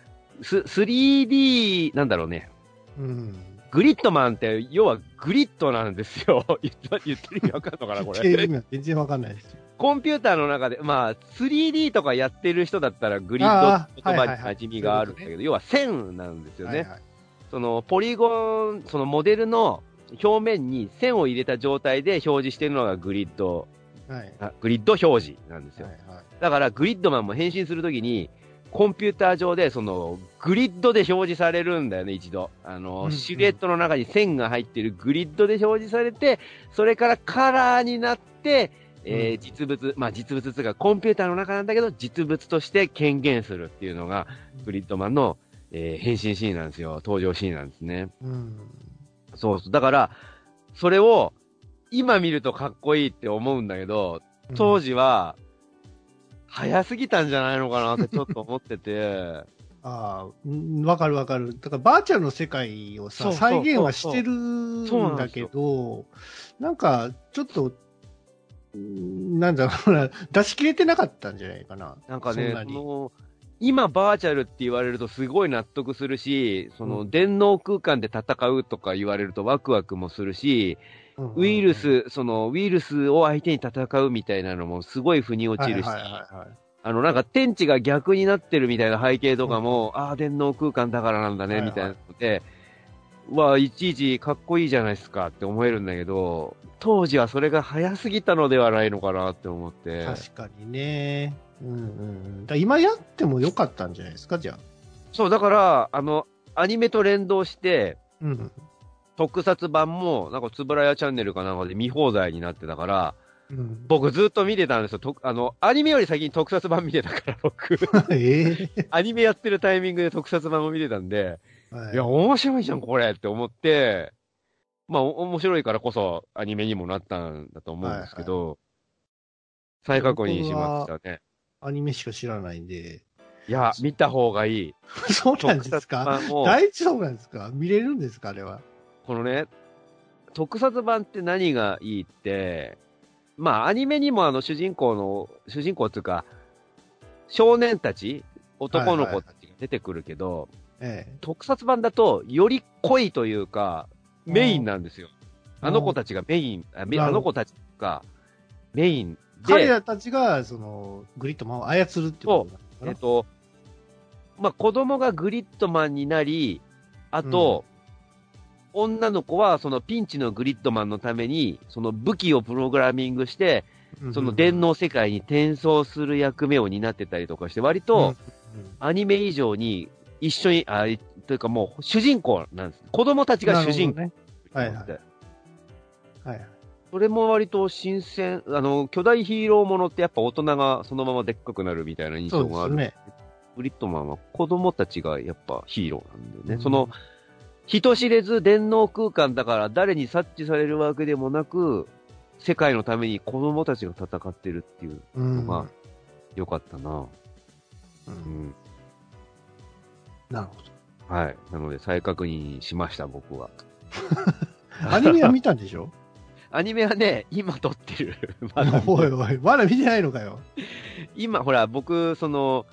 ス 3D、なんだろうね。
うん。
グリッドマンって、要はグリッドなんですよ。言った言ってる意味わかんのかな、これ。
全然わかんないですよ。
コンピューターの中で、まあ、3D とかやってる人だったらグリッド言葉に馴染みがあるんだけど、要は線なんですよね。
はいはい
そのポリゴン、そのモデルの表面に線を入れた状態で表示しているのがグリッド、
はい。
あグリッド表示なんですよ。
はいはい
だからグリッドマンも変身するときに、コンピューター上でそのグリッドで表示されるんだよね、一度。あの、
うんうん
シルエットの中に線が入ってるグリッドで表示されて、それからカラーになってえー
うん
実物、まあ実物というかコンピューターの中なんだけど、実物として権限するっていうのが、グリッドマンの、えー変身シーンなんですよ。登場シーンなんですね。
うん。
そうそう。だから、それを、今見るとかっこいいって思うんだけど、当
時。
時は、早すぎたんじゃないのかなってちょっと思ってて、
ああ、うんわかるわかる。だからバーチャルの世界をさ、再現はしてる
ん
だけど、なんか、ちょっと、うんなんだろうな、出し切れてなかったんじゃないかな。
なんかね、そ今バーチャルって言われるとすごい納得するし、その、
うん。
電脳空間で戦うとか言われるとワクワクもするし、
うん
ウイルス、その、ウイルスを相手に戦うみたいなのもすごい腑に落ちるし、
はいはいはいはい。
あの、なんか天地が逆になってるみたいな背景とかも、ああ、電脳空間だからなんだね、
はいはい。
みたいなので、わあ、いちいちかっこいいじゃないですかって思えるんだけど、当時はそれが早すぎたのではないのかなって思って。
確かにね。うんうんうん。だ今やってもよかったんじゃないですか、じゃあ。
そう、だから、あの、アニメと連動して、
うん。
特撮版も、なんか、つぶらやチャンネルかなんかで見放題になってたから、
うん、
僕ずっと見てたんですよ。とあの、アニメより先に特撮版見てたから、僕。
ええ
アニメやってるタイミングで特撮版を見てたんで、
はい
いや、面白いじゃん、これって思って、まあ、お面白いからこそアニメにもなったんだと思うんですけど、再確認しましたね。
アニメしか知らないんで。
いや、見た方がいい。
そうなんですか？大丈夫なんですか？見れるんですかあれは？
このね、特撮版って何がいいって、まあ、アニメにもあの、主人公の、主人公っていうか、少年たち、男の子たちが出てくるけど、
ええ。
特撮版だと、より濃いというか、メインなんですよ。あの子たちがメイン、ああの子たちがメインで、
彼らたちが、その、グリッドマンを操るってこと
えっと、まあ、子供がグリッドマンになり、あと、女の子はそのピンチのグリッドマンのために、その武器をプログラミングして、
な
その電、脳世界に転送する役目を担ってたりとかして、割と、
うん。うん。
アニメ以上に一緒に、あ、いというかもう主人公なんです。子供たちが主人公。
ね。はいはいはいはい。
それも割と新鮮、あの、巨大ヒーローものってやっぱ大人がそのままでっかくなるみたいな印象がある。
ですね。
グリッドマンは子供たちがやっぱヒーローなんだよね。
うん
その、人知れず電脳空間だから誰に察知されるわけでもなく、世界のために子供たちが戦ってるっていう
うん
のがよかったな。
う
うんん。
なるほ
はい。なので再確認しました、僕は。
ど。アニメは見たんでしょ？
アニメはね、今撮ってる。まだ
おいおい、まだ見てないのかよ。
今、ほら、僕、その、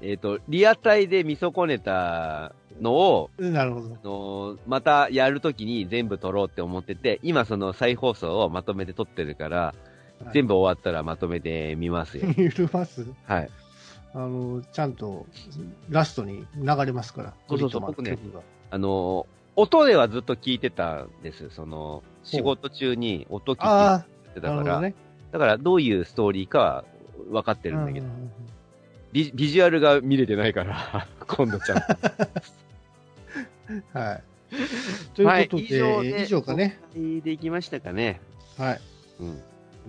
えっ、と、リアタイで見損ねたのを、
うんなるほど。
あのまたやるときに全部撮ろうって思ってて、今その再放送をまとめて撮ってるから、全
部。
部終わったらまとめてみますよ。
見ます？
はい。
あの、ちゃんと、ラストに流れますから。
そうそうそう
グリッドマンの曲が
あの音ではずっと聞いてたんです。その、仕事中に音聞いてたから、
ね。
だからどういうストーリーかは分かってるんだけど、ビビジュアルが見れてないから、今度ちゃんと。
はい。ということで、
はい
以上かね。。
公開でいきましたかね。
はい。
うん。
とい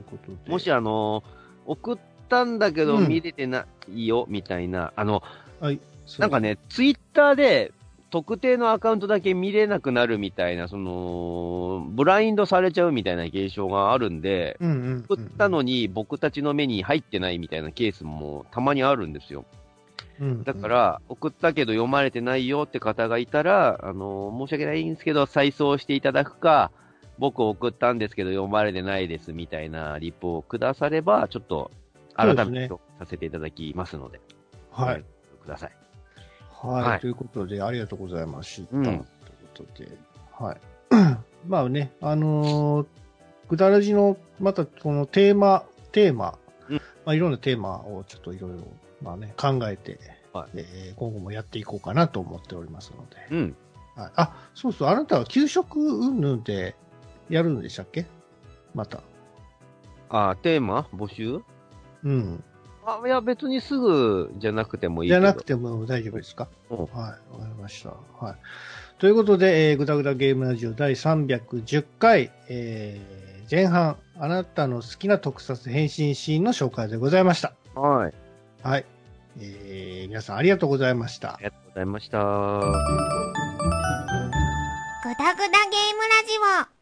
うことで。
もしあの、送ったんだけど
うん。
見れてないよ、みたいな、あの、
はい、
なんか、ね、ツイッターで特定のアカウントだけ見れなくなるみたいな、その、ブラインドされちゃうみたいな現象があるんで、
うんうんうん、
送ったのに僕たちの目に入ってないみたいなケースもたまにあるんですよ。
うん、
だか、ら、送ったけど読まれてないよって方がいたら、あの、申し訳ないんですけど、再送していただくか、僕送ったんですけど読まれてないですみたいなリポをくだされば、ちょっと改めてさせていただきますので、
はい。
ください。
はい、
はい
ということで、ありがとうございました。
うん
ということで、はい。まあね、あのー、ぐだらじの、またこのテーマ、テーマ、
うん
まあいろんなテーマをちょっといろいろ、まあね、考えて、
はい
えー今後もやっていこうかなと思っておりますので。
うん。
はい、あ、そうそう、あなたは給食云々でやるんでしたっけ？また。
あ、テーマ？募集？
うん。
あ、いや、別にすぐじゃなくてもいい。
じゃなくても大丈夫ですか？
うん
はい、わかりました。はい。ということで、えー、ぐだぐだゲームラジオ第310回、えー前半、あなたの好きな特撮変身シーンの紹介でございました。
はい。
はい。えー、皆さんありがとうございました
あ。りがとうございました。
ぐだぐだゲームラジオ